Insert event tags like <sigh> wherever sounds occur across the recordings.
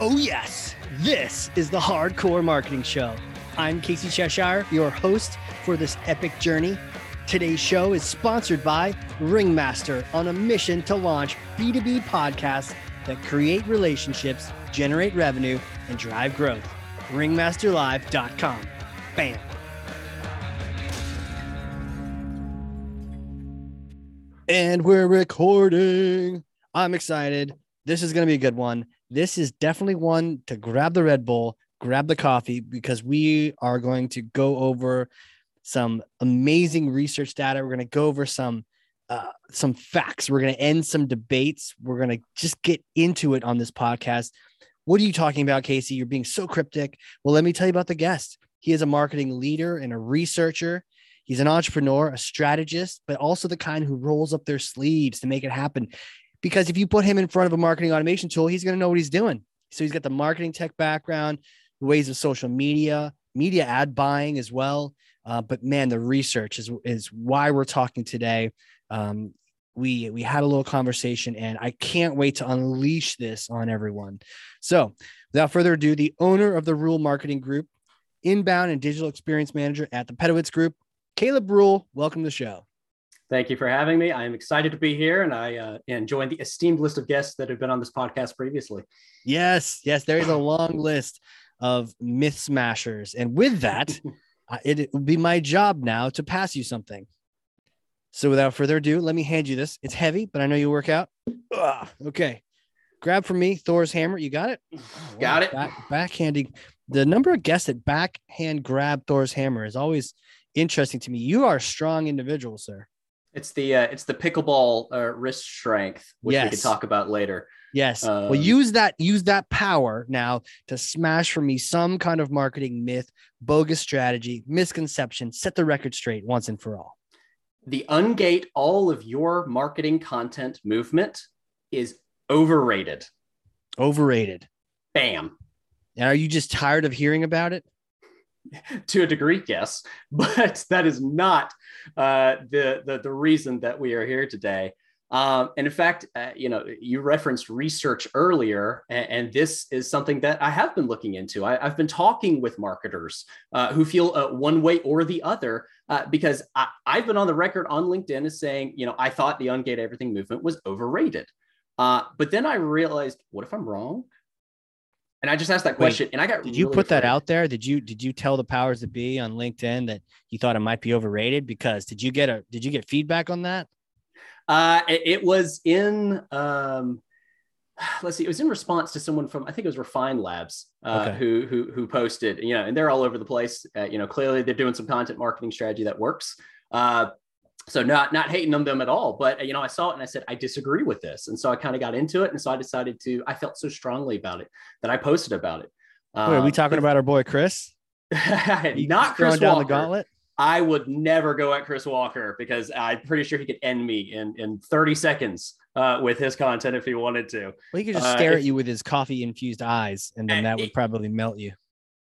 Oh, yes, this is the Hard Corps Marketing Show. I'm Casey Cheshire, your host for this epic journey. Today's show is sponsored by Ringmaster on a mission to launch B2B podcasts that create relationships, generate revenue, and drive growth. Ringmasterlive.com. Bam. And we're recording. I'm excited. This is going to be a good one. This is definitely one to grab the Red Bull, grab the coffee, because we are going to go over some amazing research data. We're going to go over some uh, some facts. We're going to end some debates. We're going to just get into it on this podcast. What are you talking about, Casey? You're being so cryptic. Well, let me tell you about the guest. He is a marketing leader and a researcher. He's an entrepreneur, a strategist, but also the kind who rolls up their sleeves to make it happen. Because if you put him in front of a marketing automation tool, he's going to know what he's doing. So he's got the marketing tech background, ways of social media, media ad buying as well. Uh, but man, the research is is why we're talking today. Um, we we had a little conversation, and I can't wait to unleash this on everyone. So, without further ado, the owner of the Rule Marketing Group, inbound and digital experience manager at the Pedowitz Group, Caleb Rule. Welcome to the show. Thank you for having me. I am excited to be here, and I uh, and join the esteemed list of guests that have been on this podcast previously. Yes, yes, there is a long list of myth smashers, and with that, <laughs> it, it will be my job now to pass you something. So, without further ado, let me hand you this. It's heavy, but I know you work out. Ugh, okay, grab from me Thor's hammer. You got it. Got it. Back, backhanding. The number of guests that backhand grab Thor's hammer is always interesting to me. You are a strong individual, sir. It's the uh, it's the pickleball uh, wrist strength, which we Yes. could talk about later. Yes. well, Um, use that use that power now to smash for me some kind of marketing myth, bogus strategy, misconception. Set the record straight once and for all. The ungate all of your marketing content movement is overrated. Overrated. Bam. And are you just tired of hearing about it? <laughs> to a degree, yes, <laughs> but that is not uh, the, the the reason that we are here today. Um, and in fact, uh, you know, you referenced research earlier, and, and this is something that I have been looking into. I, have been talking with marketers uh, who feel uh, one way or the other uh, because I, I've been on the record on LinkedIn as saying, you know, I thought the ungate everything movement was overrated. Uh, but then I realized, what if I'm wrong? And I just asked that Wait, question, and I got Did you really put that out there? Did you did you tell the powers that be on LinkedIn that you thought it might be overrated? Because did you get a did you get feedback on that? Uh, it, it was in, um, <sighs> let's see, it was in response to someone from, I think it was Refine Labs, uh, Okay. who, who, who posted, you know, and they're all over the place. Uh, you know, clearly they're doing some content marketing strategy that works. Uh, so not, not hating on them at all, but you know, I saw it and I said, I disagree with this. And so I kind of got into it. And so I decided to, I felt so strongly about it that I posted about it. Wait, are we Uh, talking about our boy Chris? <laughs> not Chris down Walker. the gauntlet. I would never go at Chris Walker because I'm pretty sure he could end me in, in 30 seconds uh, with his content if he wanted to. Well, he could just Uh, stare if- at you with his coffee infused eyes, and then that would it- probably melt you.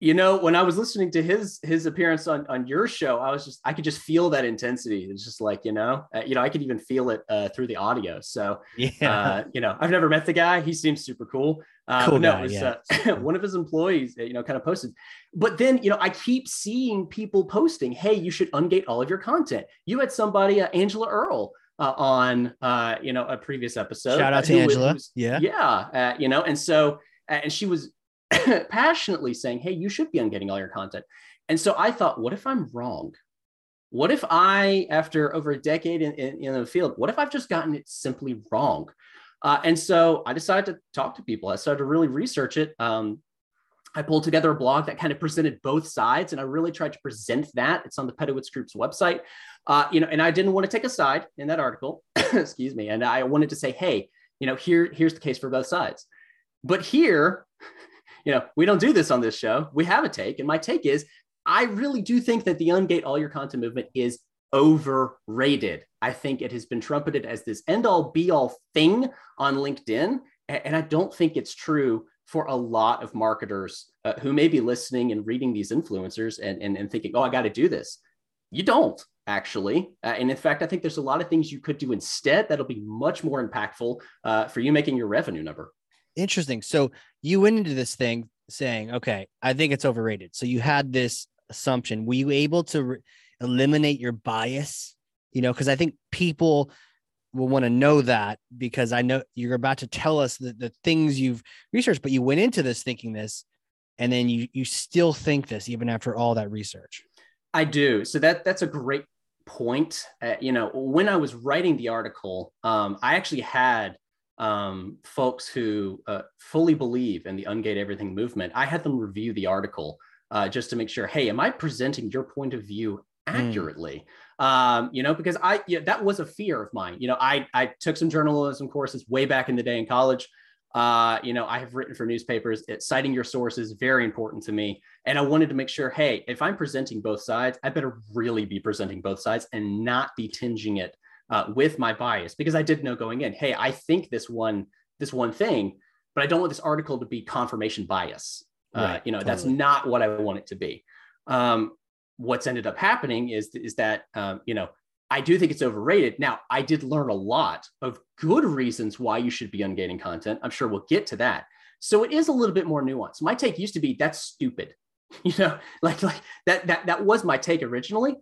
You know, when I was listening to his his appearance on, on your show, I was just I could just feel that intensity. It's just like you know, uh, you know, I could even feel it uh, through the audio. So Yeah. uh, you know, I've never met the guy. He seems super cool. Uh, Cool no, guy, was, yeah. uh, <laughs> one of his employees, uh, you know, kind of posted. But then, you know, I keep seeing people posting, "Hey, you should ungate all of your content." You had somebody, uh, Angela Earl, uh, on, uh, you know, a previous episode. Shout out to who was- Angela. Yeah. yeah, uh, you know, and so, uh, and she was <coughs> passionately saying, "Hey, you should be ungating all your content." And so I thought, what if I'm wrong? What if I, after over a decade in, in, in the field, what if I've just gotten it simply wrong? Uh, and so I decided to talk to people. I started to really research it. Um, I pulled together a blog that kind of presented both sides, and I really tried to present that. It's on the Pedowitz Group's website, uh, you know. And I didn't want to take a side in that article, <coughs> excuse me. And I wanted to say, hey, you know, here here's the case for both sides. But here, <laughs> you know, we don't do this on this show. We have a take, and my take is, I really do think that the ungate all your content movement is overrated. I think it has been trumpeted as this end all be all thing on LinkedIn. And I don't think it's true for a lot of marketers uh, who may be listening and reading these influencers and, and, and thinking, oh, I got to do this. You don't actually. Uh, and in fact, I think there's a lot of things you could do instead that'll be much more impactful uh, for you making your revenue number. Interesting. So you went into this thing saying, okay, I think it's overrated. So you had this assumption. Were you able to re- eliminate your bias? You know, because I think people will want to know that because I know you're about to tell us the, the things you've researched, but you went into this thinking this, and then you you still think this even after all that research. I do. So that that's a great point. Uh, you know, when I was writing the article, um, I actually had um, folks who uh, fully believe in the ungate everything movement, I had them review the article uh, just to make sure, hey, am I presenting your point of view hmm. accurately? Mm. Um, you know, because I yeah, that was a fear of mine. You know, I I took some journalism courses way back in the day in college. Uh, you know, I have written for newspapers. It, citing your sources very important to me, and I wanted to make sure, hey, if I'm presenting both sides, I better really be presenting both sides and not be tinging it uh, with my bias because I did know going in, hey, I think this one this one thing, but I don't want this article to be confirmation bias. Uh, you know, totally. that's not what I want it to be. Um, what's ended up happening is is that um, you know I do think it's overrated. Now, I did learn a lot of good reasons why you should be ungating content. I'm sure we'll get to that. So it is a little bit more nuanced. My take used to be that's stupid. <laughs> You know, like like that that that was my take originally.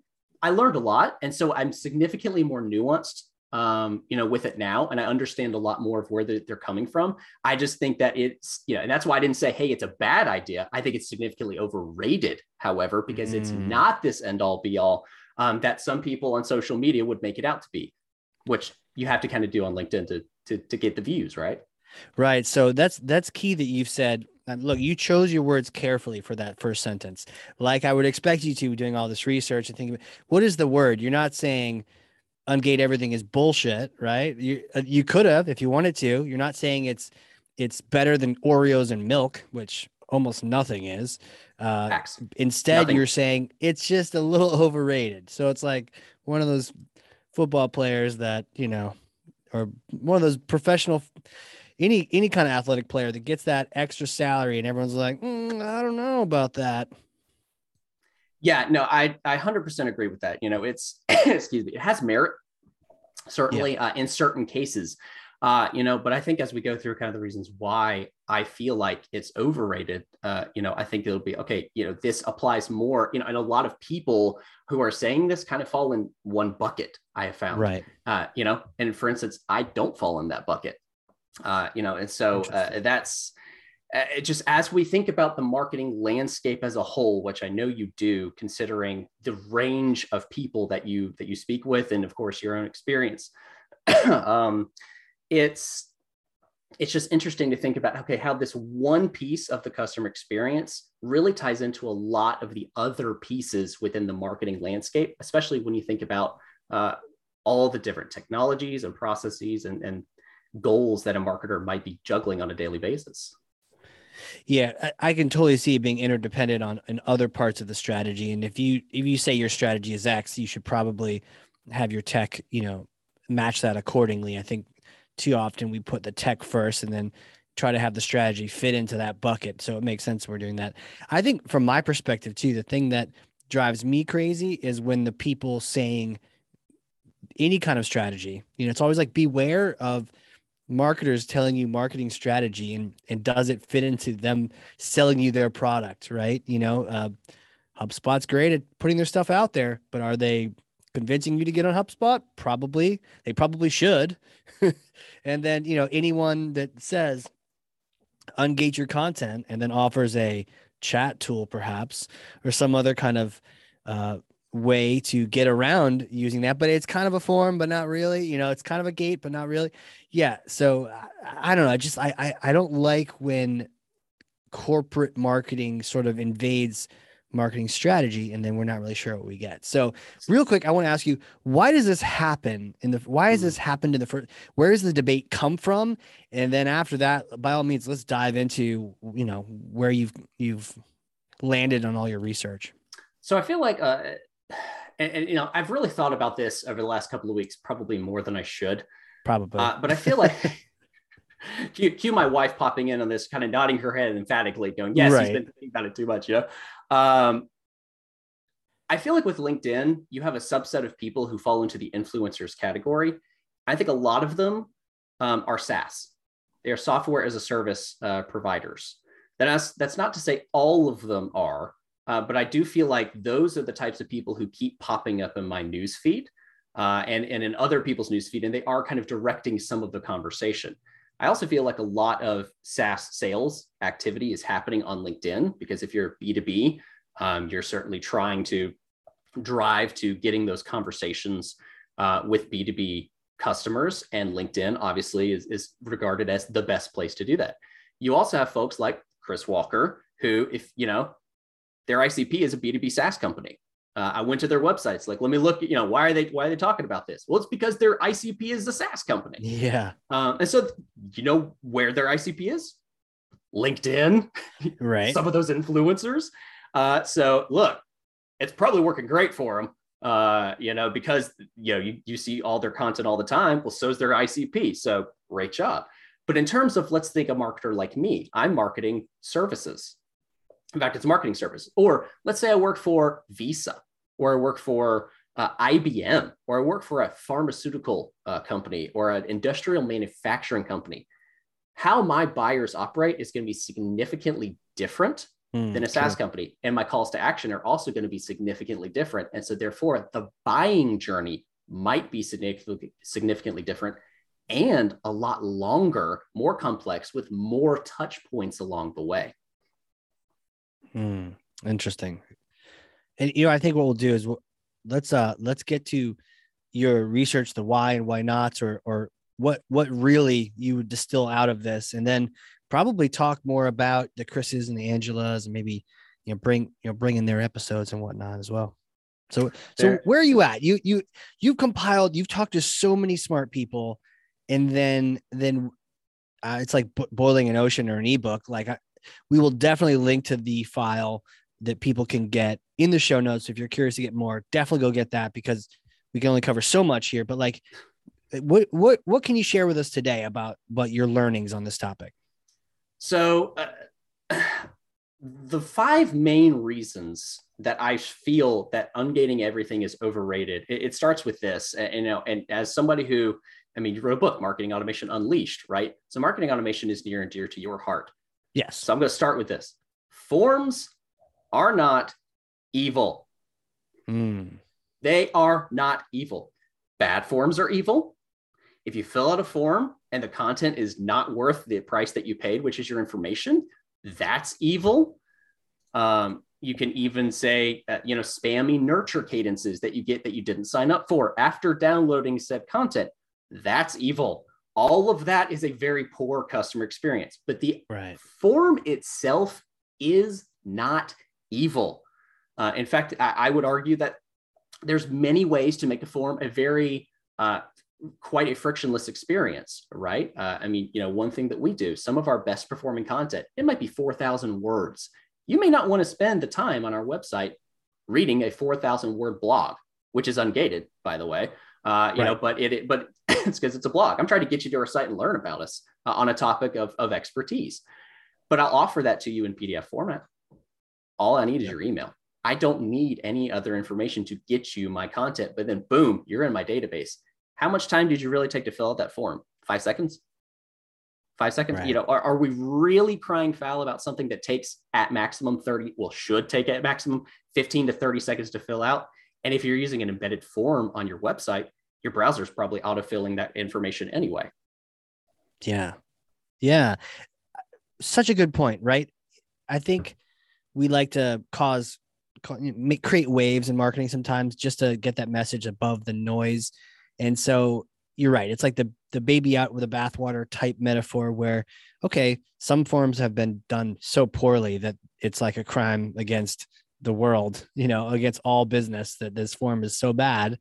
I learned a lot, and so I'm significantly more nuanced, um, you know, with it now, and I understand a lot more of where they're, they're coming from. I just think that it's, you know, and that's why I didn't say, hey, it's a bad idea. I think it's significantly overrated, however, because mm. it's not this end all be all um, that some people on social media would make it out to be, which you have to kind of do on LinkedIn to to to get the views, right? Right. So that's that's key that you've said look, you chose your words carefully for that first sentence. Like I would expect you to be doing all this research and thinking, what is the word? You're not saying ungate everything is bullshit, right? You uh, you could have if you wanted to. You're not saying it's it's better than Oreos and milk, which almost nothing is. Uh, instead, nothing. you're saying it's just a little <laughs> overrated. So it's like one of those football players that you know, or one of those professional any any kind of athletic player that gets that extra salary and everyone's like, mm, I don't know about that. Yeah, no, I I 100% agree with that. You know, it's <clears throat> excuse me, it has merit certainly yeah. uh, in certain cases. Uh, you know, but I think as we go through kind of the reasons why I feel like it's overrated, uh, you know, I think it'll be okay. You know, this applies more. You know, and a lot of people who are saying this kind of fall in one bucket. I have found, right? Uh, you know, and for instance, I don't fall in that bucket. Uh, you know, and so uh, that's uh, just as we think about the marketing landscape as a whole, which I know you do, considering the range of people that you that you speak with, and of course your own experience. <coughs> um, it's it's just interesting to think about okay how this one piece of the customer experience really ties into a lot of the other pieces within the marketing landscape especially when you think about uh, all the different technologies and processes and, and goals that a marketer might be juggling on a daily basis. Yeah, I, I, can totally see it being interdependent on in other parts of the strategy. And if you if you say your strategy is X, you should probably have your tech, you know, match that accordingly. I think too often we put the tech first and then try to have the strategy fit into that bucket. So it makes sense we're doing that. I think from my perspective too, the thing that drives me crazy is when the people saying any kind of strategy, you know, it's always like beware of marketers telling you marketing strategy and and does it fit into them selling you their product right? You know uh, hubspot's great at putting their stuff out there but are they convincing you to get on hubspot? Probably. They probably should. <laughs> And then you know anyone that says ungate your content and then offers a chat tool perhaps or some other kind of uh, way to get around using that but it's kind of a form but not really you know it's kind of a gate but not really. Yeah so i, I don't know i just I, I i don't like when corporate marketing sort of invades marketing strategy and then we're not really sure what we get. So real quick i want to ask you why does this happen in the why has this happened in the first where does the debate come from? And then after that by all means let's dive into you know where you've you've landed on all your research. So i feel like uh and, and, you know, I've really thought about this over the last couple of weeks, probably more than I should. Probably. Uh, but I feel like <laughs> cue, cue, my wife popping in on this, kind of nodding her head emphatically, going, "Yes, right. he's been thinking about it too much." Yeah. Um, I feel like with LinkedIn, you have a subset of people who fall into the influencers category. I think a lot of them um, are SaaS. They are software as a service uh, providers. That's that's not to say all of them are, uh, but I do feel like those are the types of people who keep popping up in my news feed uh, and, and in other people's news feed, and they are kind of directing some of the conversation. I also feel like a lot of SaaS sales activity is happening on LinkedIn because if you're B2B, um, you're certainly trying to drive to getting those conversations uh, with B2B customers. And LinkedIn obviously is, is regarded as the best place to do that. You also have folks like Chris Walker, who, if you know, their ICP is a B2B SaaS company. Uh, I went to their websites, like, let me look, you know, why are they, why are they talking about this? Well, it's because their ICP is a SaaS company. Yeah. Um, and so, you know, where their ICP is? LinkedIn, right? Some of those influencers. Uh, so look, it's probably working great for them. Uh, you know, because you know you, you see all their content all the time. Well, so is their ICP. So great job. But in terms of let's think a marketer like me, I'm marketing services. In fact, it's a marketing service. Or let's say I work for Visa, or I work for uh, IBM, or I work for a pharmaceutical uh, company or an industrial manufacturing company. How my buyers operate is going to be significantly different mm, than a SaaS true. company. And my calls to action are also going to be significantly different. And so, therefore, the buying journey might be significantly, significantly different and a lot longer, more complex with more touch points along the way. Hmm. interesting. And you know, I think what we'll do is we'll, let's uh let's get to your research, the why and why nots, or or what what really you would distill out of this, and then probably talk more about the Chris's and the Angelas, and maybe you know bring you know bring in their episodes and whatnot as well. So so there. where are you at? You you you've compiled, you've talked to so many smart people, and then then uh, it's like boiling an ocean or an ebook. Like I, we will definitely link to the file that people can get in the show notes. If you're curious to get more, definitely go get that because we can only cover so much here. But like, what what what can you share with us today about about your learnings on this topic? So, uh, <sighs> the five main reasons that I feel that ungating everything is overrated. It, it starts with this, and, you know, and as somebody who, I mean, you wrote a book, Marketing Automation Unleashed, right? So, marketing automation is near and dear to your heart. Yes. So I'm going to start with this. Forms are not evil. Mm. They are not evil. Bad forms are evil. If you fill out a form and the content is not worth the price that you paid, which is your information, that's evil. Um, you can even say, uh, you know, spammy nurture cadences that you get that you didn't sign up for after downloading said content. That's evil all of that is a very poor customer experience but the right. form itself is not evil uh, in fact I, I, would argue that there's many ways to make a form a very uh, quite a frictionless experience right uh, i mean you know one thing that we do some of our best performing content it might be 4000 words you may not want to spend the time on our website reading a 4000 word blog which is ungated by the way uh, you right. know but it, it but it's because it's a blog. I'm trying to get you to our site and learn about us uh, on a topic of, of expertise. But I'll offer that to you in PDF format. All I need is your email. I don't need any other information to get you my content, but then boom, you're in my database. How much time did you really take to fill out that form? Five seconds? Five seconds? Right. You know, are, are we really crying foul about something that takes at maximum 30, well, should take at maximum 15 to 30 seconds to fill out? And if you're using an embedded form on your website, your browser's probably autofilling that information anyway. Yeah. Yeah. Such a good point, right? I think we like to cause make create waves in marketing sometimes just to get that message above the noise. And so you're right. It's like the the baby out with the bathwater type metaphor where okay, some forms have been done so poorly that it's like a crime against the world, you know, against all business that this form is so bad.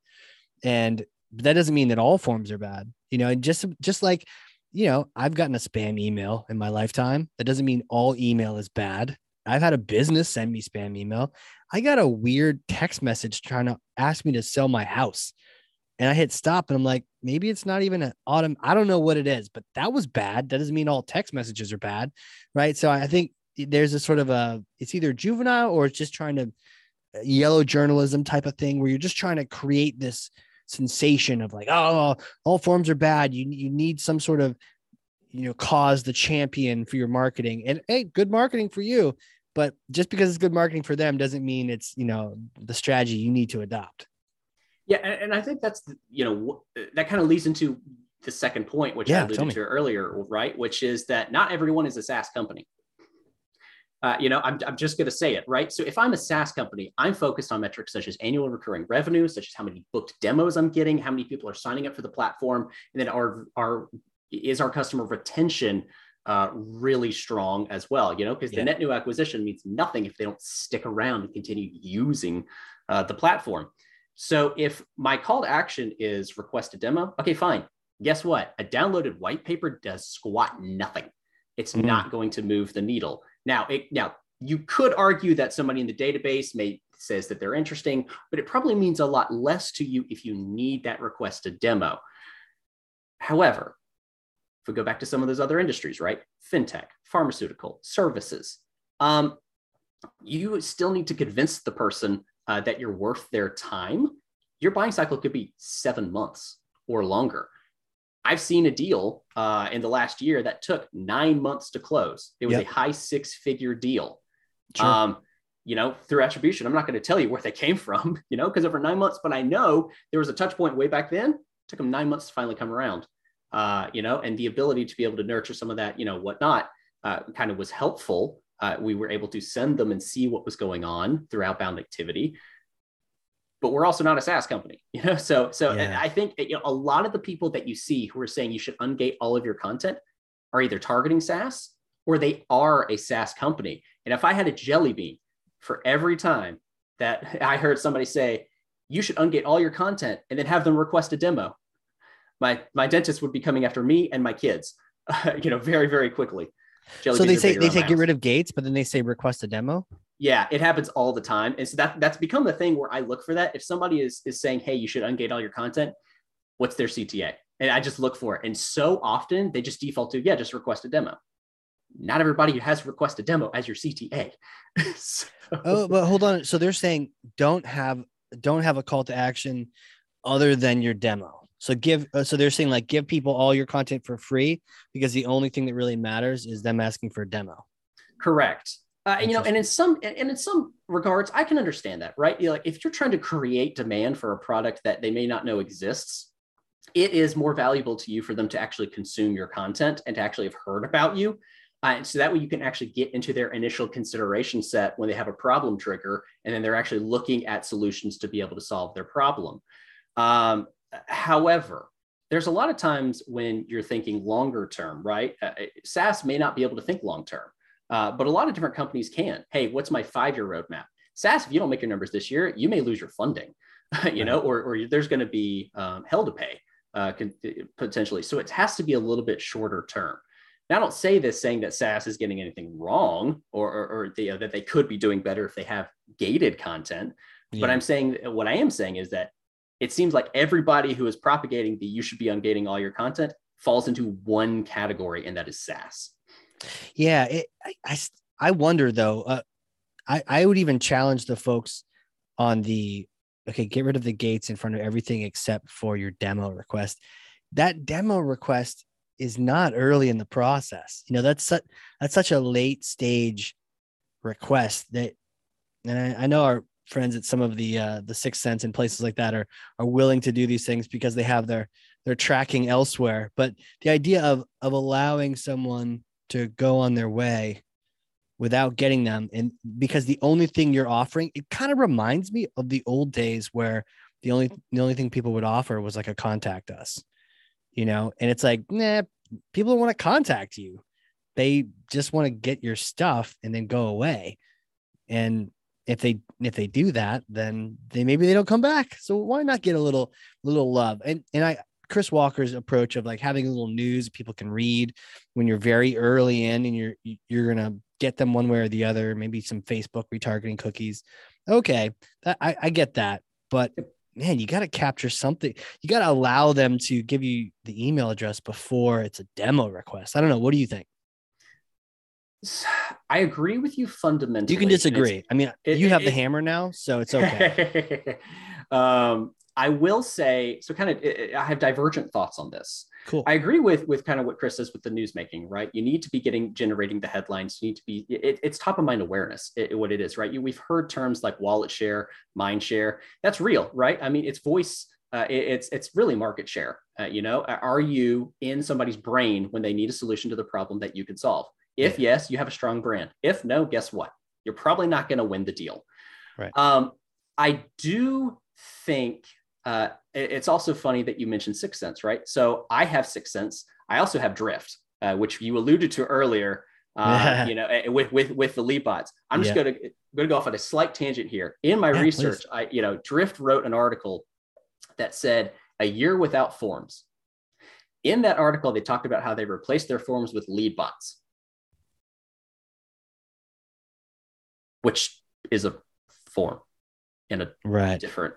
And but that doesn't mean that all forms are bad. You know, and just just like, you know, I've gotten a spam email in my lifetime. That doesn't mean all email is bad. I've had a business send me spam email. I got a weird text message trying to ask me to sell my house. And I hit stop and I'm like, maybe it's not even an autumn. I don't know what it is, but that was bad. That doesn't mean all text messages are bad. Right. So I think there's a sort of a, it's either juvenile or it's just trying to uh, yellow journalism type of thing where you're just trying to create this sensation of like, oh, all forms are bad. You you need some sort of you know cause the champion for your marketing. And hey good marketing for you. But just because it's good marketing for them doesn't mean it's you know the strategy you need to adopt. Yeah and, i think that's you know that kind of leads into the second point which Yeah, i alluded to earlier right? Which is that not everyone is a saas company uh, you know, I'm, I'm just going to say it, right? So if I'm a SaaS company, I'm focused on metrics such as annual recurring revenue, such as how many booked demos I'm getting, how many people are signing up for the platform, and then our our is our customer retention uh, really strong as well? You know, because Yeah. the net new acquisition means nothing if they don't stick around and continue using uh, the platform. So if my call to action is request a demo, okay, fine. Guess what? A downloaded white paper does squat nothing. It's Mm. not going to move the needle. Now, it, now you could argue that somebody in the database may says that they're interesting, but it probably means a lot less to you if you need that requested demo. However, if we go back to some of those other industries, right? Fintech, pharmaceutical, services, um, you still need to convince the person uh, that you're worth their time. Your buying cycle could be seven months or longer. I've seen a deal uh, in the last year that took nine months to close. It was Yep. a high six figure deal. Sure. Um, you know, through attribution, I'm not going to tell you where they came <laughs> from, you know, because over nine months, but I know there was a touch point way back then. took them nine months to finally come around, uh, you know, and the ability to be able to nurture some of that, you know, whatnot, uh, kind of was helpful. Uh, we were able to send them and see what was going on through outbound activity. But we're also not a SaaS company, <laughs> you know. So, so Yeah. I think you know a lot of the people that you see who are saying you should ungate all of your content are either targeting SaaS or they are a SaaS company. And if I had a jelly bean for every time that <laughs> I heard somebody say, you should ungate all your content and then have them request a demo, my, my dentist would be coming after me and my kids, <laughs> you know, very, very quickly. Jelly so they say they say get rid of gates but then they say request a demo Yeah, it happens all the time. And so that that's become the thing where I look for that. If somebody is is saying, hey, you should ungate all your content, what's their CTA? And I just look for it. And so often they just default to, yeah, just request a demo. Not everybody has request a demo as your CTA. <laughs> So- oh but hold on so they're saying don't have don't have a call to action other than your demo so give uh, so they're saying like give people all your content for free because the only thing that really matters is them asking for a demo Correct. Uh, and, you know, and in some and in some regards, I can understand that, right? You know, like if you're trying to create demand for a product that they may not know exists, it is more valuable to you for them to actually consume your content and to actually have heard about you. Uh, and so that way you can actually get into their initial consideration set when they have a problem trigger, and then they're actually looking at solutions to be able to solve their problem. Um, however, there's a lot of times when you're thinking longer term, right? Uh, SaaS may not be able to think long term. Uh, but a lot of different companies can. Hey, what's my five-year roadmap? SaaS, if you don't make your numbers this year, you may lose your funding, <laughs> you know, or, or there's going to be um, hell to pay uh, con- potentially. So it has to be a little bit shorter term. Now, I don't say this saying that SaaS is getting anything wrong or, or, or the, that they could be doing better if they have gated content. But I'm saying what I am saying is that it seems like everybody who is propagating the you should be ungating all your content falls into one category, and that is SaaS. Yeah it, I, I I wonder though uh, i i would even challenge the folks on the okay get rid of the gates in front of everything except for your demo request. That demo request is not early in the process. You know that's such that's such a late stage request that and I, I know our friends at some of the uh the Six Sense and places like that are are willing to do these things because they have their their tracking elsewhere. But the idea of of allowing someone to go on their way without getting them. And because the only thing you're offering it kind of reminds me of the old days where the only the only thing people would offer was like a contact us you know? And it's like nah people don't want to contact you. They just want to get your stuff and then go away. And if they if they do that then they maybe they don't come back. So why not get a little little love? And and i chris walker's approach of like having a little news people can read when you're very early in and you're you're gonna get them one way or the other maybe some facebook retargeting cookies. Okay that, I, I get that but man you got to capture something. You got to allow them to give you the email address before it's a demo request. I don't know. What do you think? I agree with you fundamentally. you can disagree. I mean it- you have the it- hammer now so it's okay. <laughs> Um, I will say, so kind of, I have divergent thoughts on this. Cool. I agree with with kind of what Chris says with the news making, right? You need to be getting generating the headlines. You need to be it, it's top of mind awareness. It, what it is, right? You, we've heard terms like wallet share, mind share. That's real, right? I mean, it's voice. Uh, it, it's it's really market share. Uh, you know, are you in somebody's brain when they need a solution to the problem that you can solve? If yeah. yes, you have a strong brand. If no, guess what? You're probably not going to win the deal. Right. Um, I do think uh, it's also funny that you mentioned Six Sense, right? So I have Six Sense. I also have Drift, uh, which you alluded to earlier. <laughs> Uh, you know, eh, with with with the lead bots. I'm just yeah. going to going to go off on a slight tangent here. In my yeah, research, please. I you know, Drift wrote an article that said a year without forms. In that article, they talked about how they replaced their forms with lead bots, which is a form in a right. different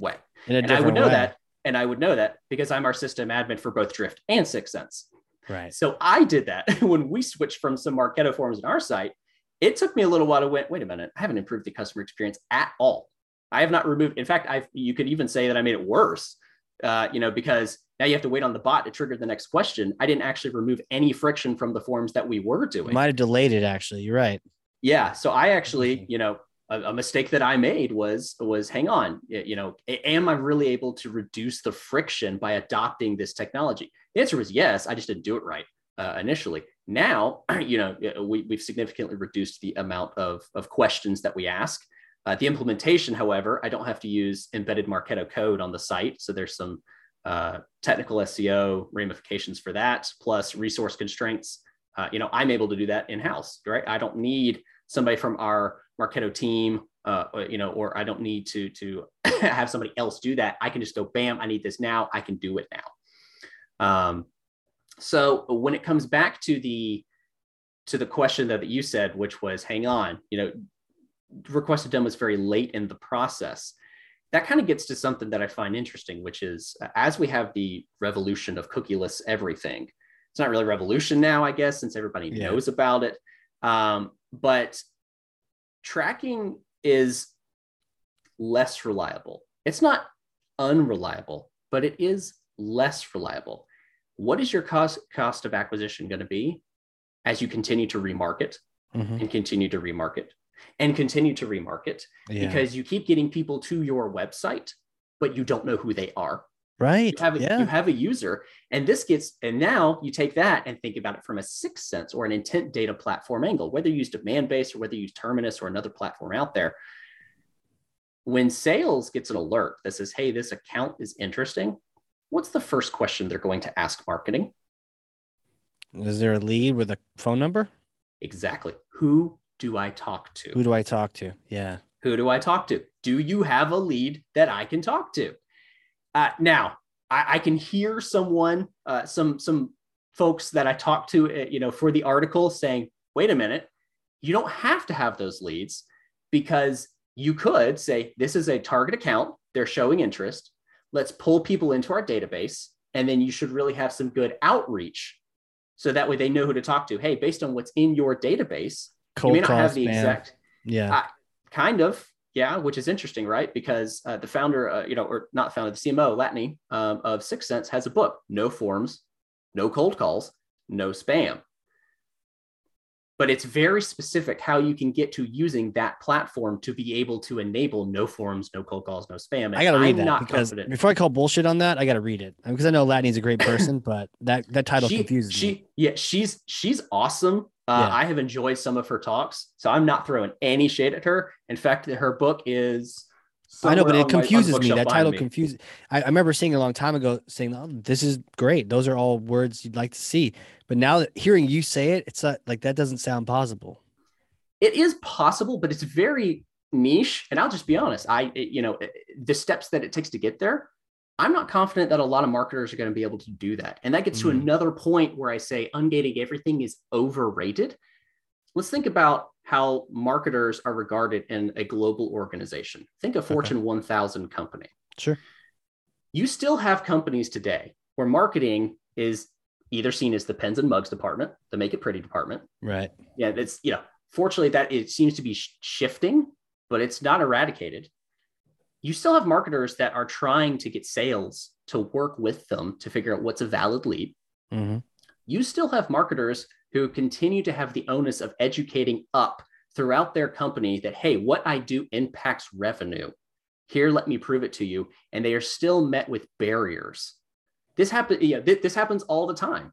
way. and I would know way. that, and I would know that because I'm our system admin for both Drift and Six Sense. Right. So I did that <laughs> when we switched from some Marketo forms in our site. It took me a little while to wait. Wait a minute, I haven't improved the customer experience at all. I have not removed. In fact, I you could even say that I made it worse. Uh, you know, because now you have to wait on the bot to trigger the next question. I didn't actually remove any friction from the forms that we were doing. Might have delayed it actually. You're right. Yeah. So I actually, you know, a, a, mistake that I made was was hang on, you know, am I really able to reduce the friction by adopting this technology? The answer was yes. I just didn't do it right uh, initially. Now, <clears throat> you know, we, we've significantly reduced the amount of, of questions that we ask. Uh, the implementation, however, I don't have to use embedded Marketo code on the site. So there's some uh, technical SEO ramifications for that, plus resource constraints. Uh, you know, I'm able to do that in house, right? I don't need somebody from our Marketo team, uh, you know, or I don't need to to <clears throat> have somebody else do that. I can just go, bam, I need this now. I can do it now. Um, so when it comes back to the to the question that you said, which was, hang on, you know, requested done was very late in the process. That kind of gets to something that I find interesting, which is as we have the revolution of cookieless everything, it's not really revolution now, I guess, since everybody yeah. knows about it. Um, but tracking is less reliable. It's not unreliable, but it is less reliable. What is your cost cost of acquisition going to be as you continue to remarket mm-hmm. and continue to remarket and continue to remarket yeah. because you keep getting people to your website, but you don't know who they are. Right. You have a, yeah. you have a user, and this gets, and now you take that and think about it from a Six Sense or an intent data platform angle, whether you use Demandbase or whether you use Terminus or another platform out there. When sales gets an alert that says, hey, this account is interesting, what's the first question they're going to ask marketing? Is there a lead with a phone number? Exactly. Who do I talk to? Who do I talk to? Yeah. Who do I talk to? Do you have a lead that I can talk to? Uh, now, I, I, can hear someone, uh, some some folks that I talked to, uh, you know, for the article saying, "Wait a minute, you don't have to have those leads because you could say this is a target account. They're showing interest. Let's pull people into our database, and then you should really have some good outreach, so that way they know who to talk to. Hey, based on what's in your database, Cold you may not have the exact, yeah, uh, kind of, yeah, which is interesting, right? Because uh, the founder, uh, you know, or not founder, the CMO, Latané um, of Six Sense has a book, No Forms, No Cold Calls, No Spam. But it's very specific how you can get to using that platform to be able to enable no forms, no cold calls, no spam. And I got to read I'm that because confident. before I call bullshit on that, I got to read it because I know Latané's a great person, but that that title she, confuses she, me. Yeah, she's she's awesome. Uh, yeah. I have enjoyed some of her talks, so I'm not throwing any shade at her. In fact, her book is. I know, but it confuses my, me. That title confuses. I, I, remember seeing a long time ago saying, "Oh, this is great. Those are all words you'd like to see." But now that hearing you say it, it's not, like that doesn't sound possible. It is possible, but it's very niche. And I'll just be honest. I, it, you know, the steps that it takes to get there I'm not confident that a lot of marketers are going to be able to do that. And that gets mm-hmm. to another point where I say ungating everything is overrated. Let's think about how marketers are regarded in a global organization. Think a Fortune okay. 1000 company. Sure. You still have companies today where marketing is either seen as the pens and mugs department, the make it pretty department. Right. Yeah, it's you know, fortunately that it seems to be sh- shifting, but it's not eradicated you still have marketers that are trying to get sales to work with them to figure out what's a valid lead. Mm-hmm. You still have marketers who continue to have the onus of educating up throughout their company that, hey, what I do impacts revenue. Here, let me prove it to you. And they are still met with barriers. This happens, yeah, th- this happens all the time,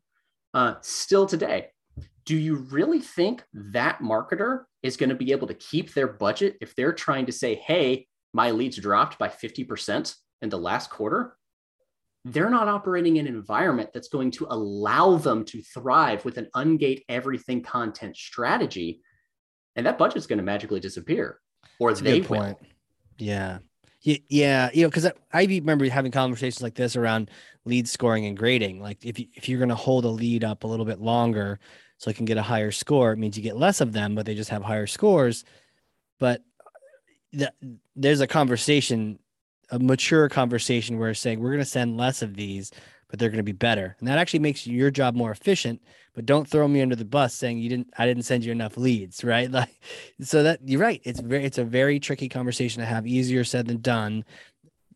uh, still today. Do you really think that marketer is going to be able to keep their budget if they're trying to say, hey, my leads dropped by 50% in the last quarter? They're not operating in an environment that's going to allow them to thrive with an ungate everything content strategy. And that budget's going to magically disappear or That's a they good will. point. Yeah. Yeah, yeah, you know, because I, I remember having conversations like this around lead scoring and grading. Like, if you, if you're going to hold a lead up a little bit longer, so it can get a higher score, it means you get less of them, but they just have higher scores. But the, there's a conversation, a mature conversation, where it's saying we're going to send less of these, but they're going to be better, and that actually makes your job more efficient. But don't throw me under the bus saying you didn't, I didn't send you enough leads, right? <laughs> Like, so that you're right. It's very, it's a very tricky conversation to have. Easier said than done.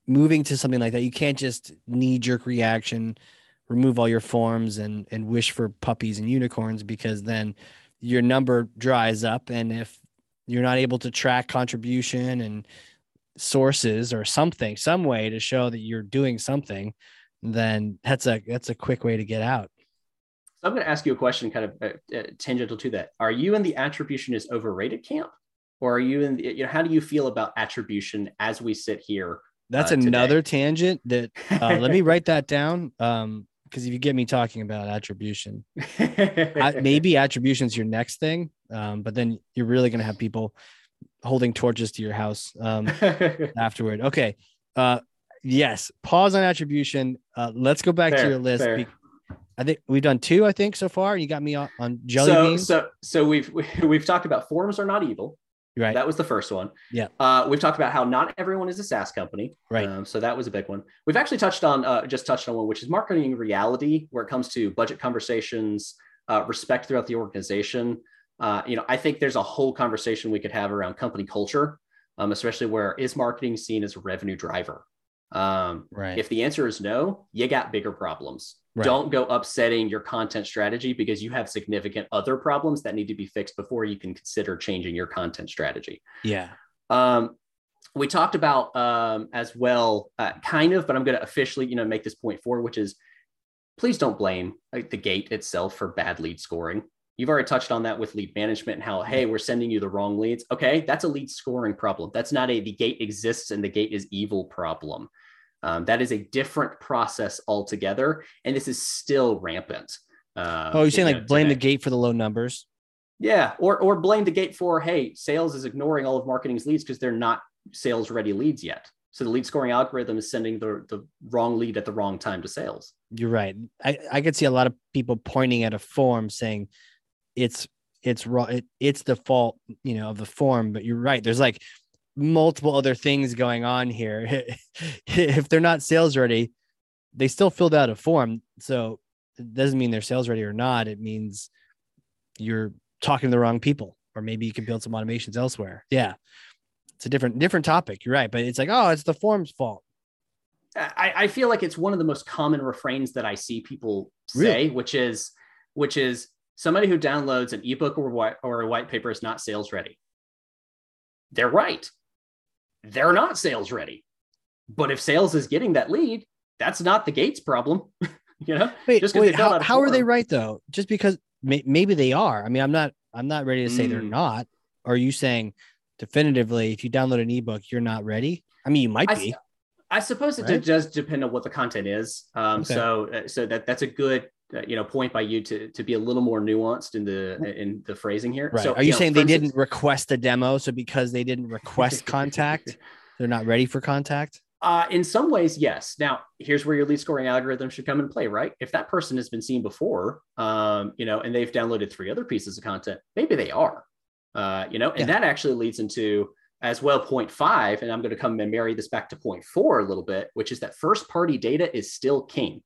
Moving to something like that, you can't just knee jerk reaction, remove all your forms and and wish for puppies and unicorns because then your number dries up, and if you're not able to track contribution and sources or something, some way to show that you're doing something, then that's a that's a quick way to get out. So I'm going to ask you a question kind of uh, uh, tangential to that. Are you in the attribution is overrated camp? Or are you in, the, you know, how do you feel about attribution as we sit here? That's uh, today? another tangent that uh, let me <laughs> write that down. Um, because if you get me talking about attribution, <laughs> maybe attribution's your next thing. Um, but then you're really gonna have people holding torches to your house um <laughs> afterward. Okay. Uh yes, pause on attribution. Uh let's go back to your list. Be- I think we've done two, I think, so far. You got me on, on jelly so, beans. so, so we've <laughs> we've talked about forms are not evil. Right. That was the first one. Yeah. Uh, we've talked about how not everyone is a SaaS company. Right. Um, so that was a big one. We've actually touched on uh, just touched on one, which is marketing reality, where it comes to budget conversations, uh, respect throughout the organization. Uh, you know, I think there's a whole conversation we could have around company culture, um, especially where is marketing seen as a revenue driver. Um, right. if the answer is no, you got bigger problems. Right. Don't go upsetting your content strategy because you have significant other problems that need to be fixed before you can consider changing your content strategy. yeah. Um, we talked about um, as well, uh, kind of, but I'm going to officially, you know, make this point forward, which is please don't blame like, the gate itself for bad lead scoring. You've already touched on that with lead management and how, hey, we're sending you the wrong leads. Okay, that's a lead scoring problem. That's not a the gate exists and the gate is evil problem. Um, that is a different process altogether, and this is still rampant. Uh, Oh, you're saying you like blame the gate for the low numbers? Yeah, or or blame the gate for hey, sales is ignoring all of marketing's leads because they're not sales ready leads yet. So the lead scoring algorithm is sending the the wrong lead at the wrong time to sales. You're right. I, I could see a lot of people pointing at a form saying it's it's wrong. It, it's the fault, you know, of the form. But you're right. There's like multiple other things going on here. <laughs> if they're not sales ready, they still filled out a form. So it doesn't mean they're sales ready or not. It means you're talking to the wrong people, or maybe you can build some automations elsewhere. Yeah. It's a different different topic. You're right. But it's like, oh, it's the form's fault. I, I feel like it's one of the most common refrains that I see people say, Really? which is which is somebody who downloads an ebook or white or a white paper is not sales ready. They're right. They're not sales ready. But if sales is getting that lead, that's not the gates problem. <laughs> you know, Wait, Just wait how, how are they right though? Just because may, maybe they are. I mean, I'm not. I'm not ready to say they're Mm. not. Are you saying definitively if you download an ebook, you're not ready? I mean, you might I, be. I suppose it Right? does depend on what the content is. Um, Okay. So, uh, so that that's a good uh, you know point by you to to be a little more nuanced in the in the phrasing here. Right. So, are you know, saying they instance- didn't request a demo, so because they didn't request <laughs> contact, they're not ready for contact? Uh, in some ways, yes. Now, here's where your lead scoring algorithm should come into play, right? If that person has been seen before, um, you know, and they've downloaded three other pieces of content, maybe they are, uh, you know, and Yeah. that actually leads into as well point five, and I'm going to come and marry this back to point four a little bit, which is that first party data is still king.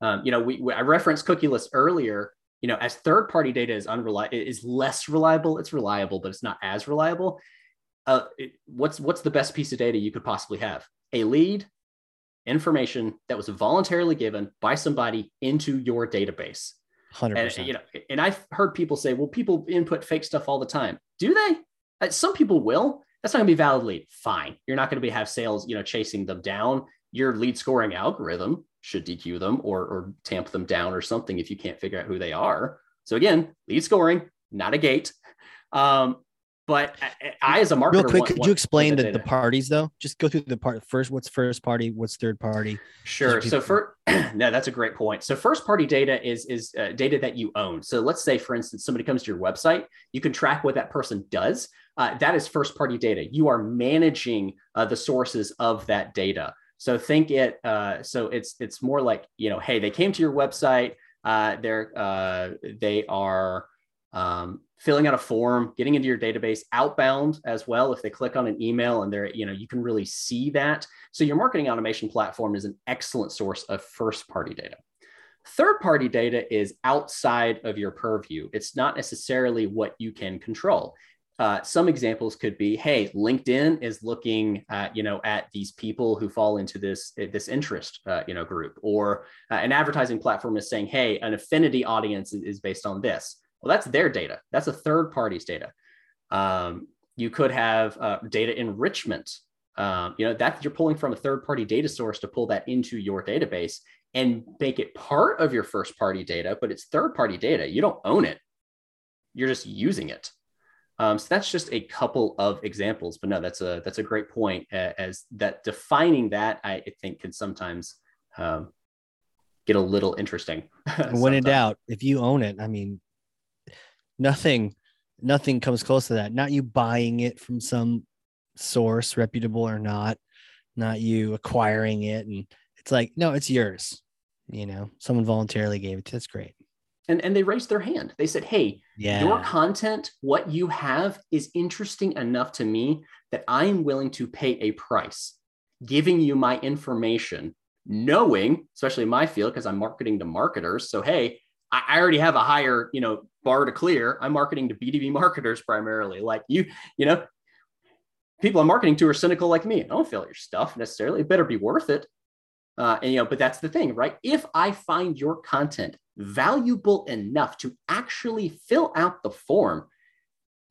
Um, you know, we, we I referenced cookie cookieless earlier. You know, as third party data is unreliable, is less reliable. It's reliable, but it's not as reliable uh, it, what's what's the best piece of data you could possibly have? A lead information that was voluntarily given by somebody into your database. 100%. And you know, and I've heard people say, "Well, people input fake stuff all the time." Do they? Uh, some people will. That's not going to be valid lead. Fine, you're not going to be have sales, you know, chasing them down. Your lead scoring algorithm should DQ them or or tamp them down or something if you can't figure out who they are. So again, lead scoring, not a gate. Um, but I, as a marketer, real quick, want, could want, you explain the, data. the parties though? Just go through the part first. What's first party? What's third party? Sure. So for <clears throat> no, that's a great point. So first party data is is uh, data that you own. So let's say, for instance, somebody comes to your website, you can track what that person does. Uh, that is first party data. You are managing uh, the sources of that data. So think it. Uh, so it's it's more like you know, hey, they came to your website. Uh, they're uh, they are um, filling out a form, getting into your database outbound as well. If they click on an email and they're, you know, you can really see that. So your marketing automation platform is an excellent source of first party data. Third party data is outside of your purview. It's not necessarily what you can control. Uh, some examples could be, hey, LinkedIn is looking, at, you know, at these people who fall into this this interest, uh, you know, group, or uh, an advertising platform is saying, hey, an affinity audience is, based on this. Well, that's their data. That's a third party's data. Um, you could have uh, data enrichment. Um, you know that you're pulling from a third party data source to pull that into your database and make it part of your first party data, but it's third party data. You don't own it. You're just using it. Um, so that's just a couple of examples, but no, that's a that's a great point. As that defining that, I think can sometimes um, get a little interesting. <laughs> when in doubt, if you own it, I mean, nothing, nothing comes close to that. Not you buying it from some source, reputable or not, not you acquiring it, and it's like, no, it's yours. You know, someone voluntarily gave it. That's great. And and they raised their hand. They said, "Hey, Yeah. your content, what you have, is interesting enough to me that I am willing to pay a price, giving you my information, knowing, especially in my field, because I'm marketing to marketers. So hey, I, I already have a higher, you know, bar to clear. I'm marketing to B2B <laughs> marketers primarily. Like you, you know, people I'm marketing to are cynical like me. I don't feel your stuff necessarily. It better be worth it. Uh, and you know, but that's the thing, right? If I find your content valuable enough to actually fill out the form,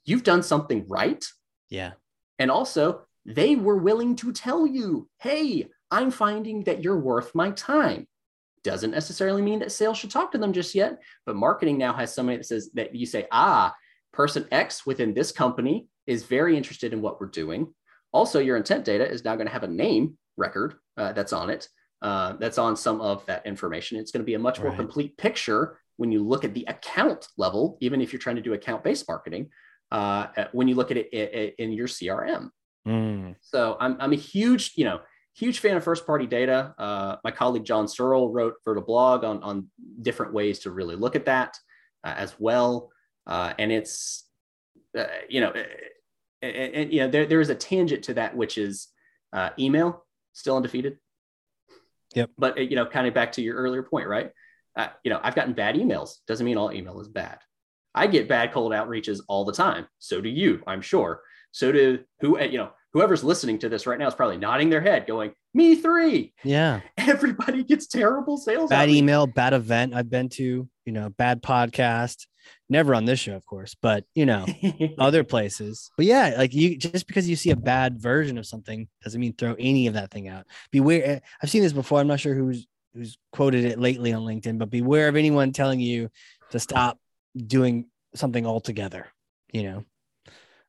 you've done something right. yeah. And also, they were willing to tell you, hey, I'm finding that you're worth my time. Doesn't necessarily mean that sales should talk to them just yet, but marketing now has somebody that says that you say, ah, person X within this company is very interested in what we're doing. Also, your intent data is now going to have a name record uh, that's on it, uh, that's on some of that information. It's going to be a much more Right. complete picture when you look at the account level, even if you're trying to do account based marketing, uh, when you look at it i- i- in your CRM. Mm. So I'm, I'm a huge, you know, huge fan of first party data. Uh, my colleague John Searle wrote wrote a blog on on different ways to really look at that uh, as well. Uh, and it's, uh, you know, and, and, you know, there, there is a tangent to that, which is uh, email still undefeated. Yep. But uh, you know, kind of back to your earlier point, right? Uh, you know, I've gotten bad emails. Doesn't mean all email is bad. I get bad cold outreaches all the time. So do you, I'm sure. So do who, you know, whoever's listening to this right now is probably nodding their head going, me three. Yeah. <laughs> Everybody gets terrible sales. Bad outreach. email, bad event I've been to, you know, bad podcast. Never on this show, of course, but you know, other <laughs> places. But yeah, like you just because you see a bad version of something doesn't mean throw any of that thing out. Beware. Eh, I've seen this before. I'm not sure who's who's quoted it lately on LinkedIn, but beware of anyone telling you to stop doing something altogether, you know,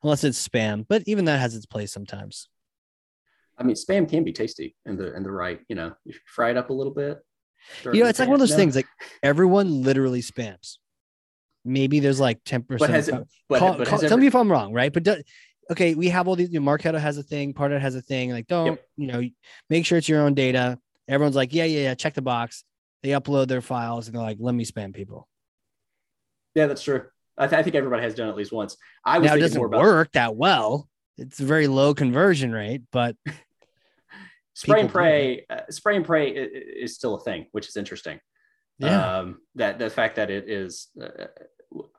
unless it's spam. But even that has its place sometimes. I mean, spam can be tasty in the in the right, you know, if you fry it up a little bit. You know, it's like one of those No. things like everyone literally spams. Maybe there's like 10%. But has? But, call, but call- tell every- me if I'm wrong, right? But do, okay, we have all these. You know, Marketo has a thing, Pardot has a thing. Like, don't Yep. you know? Make sure it's your own data. Everyone's like, yeah, yeah, yeah. Check the box. They upload their files and they're like, let me spam people. yeah, that's true. I, th- I think everybody has done it at least once. I was Now it doesn't about work that well. It's a very low conversion rate, but <laughs> spray and pray. Uh, spray and pray is still a thing, which is interesting. yeah, um, that the fact that it is uh,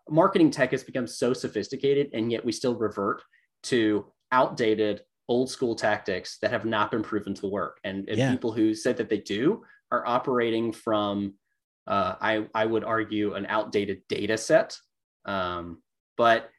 marketing tech has become so sophisticated and yet we still revert to outdated old school tactics that have not been proven to work and, and Yeah. people who said that they do are operating from uh, I, I would argue an outdated data set um, but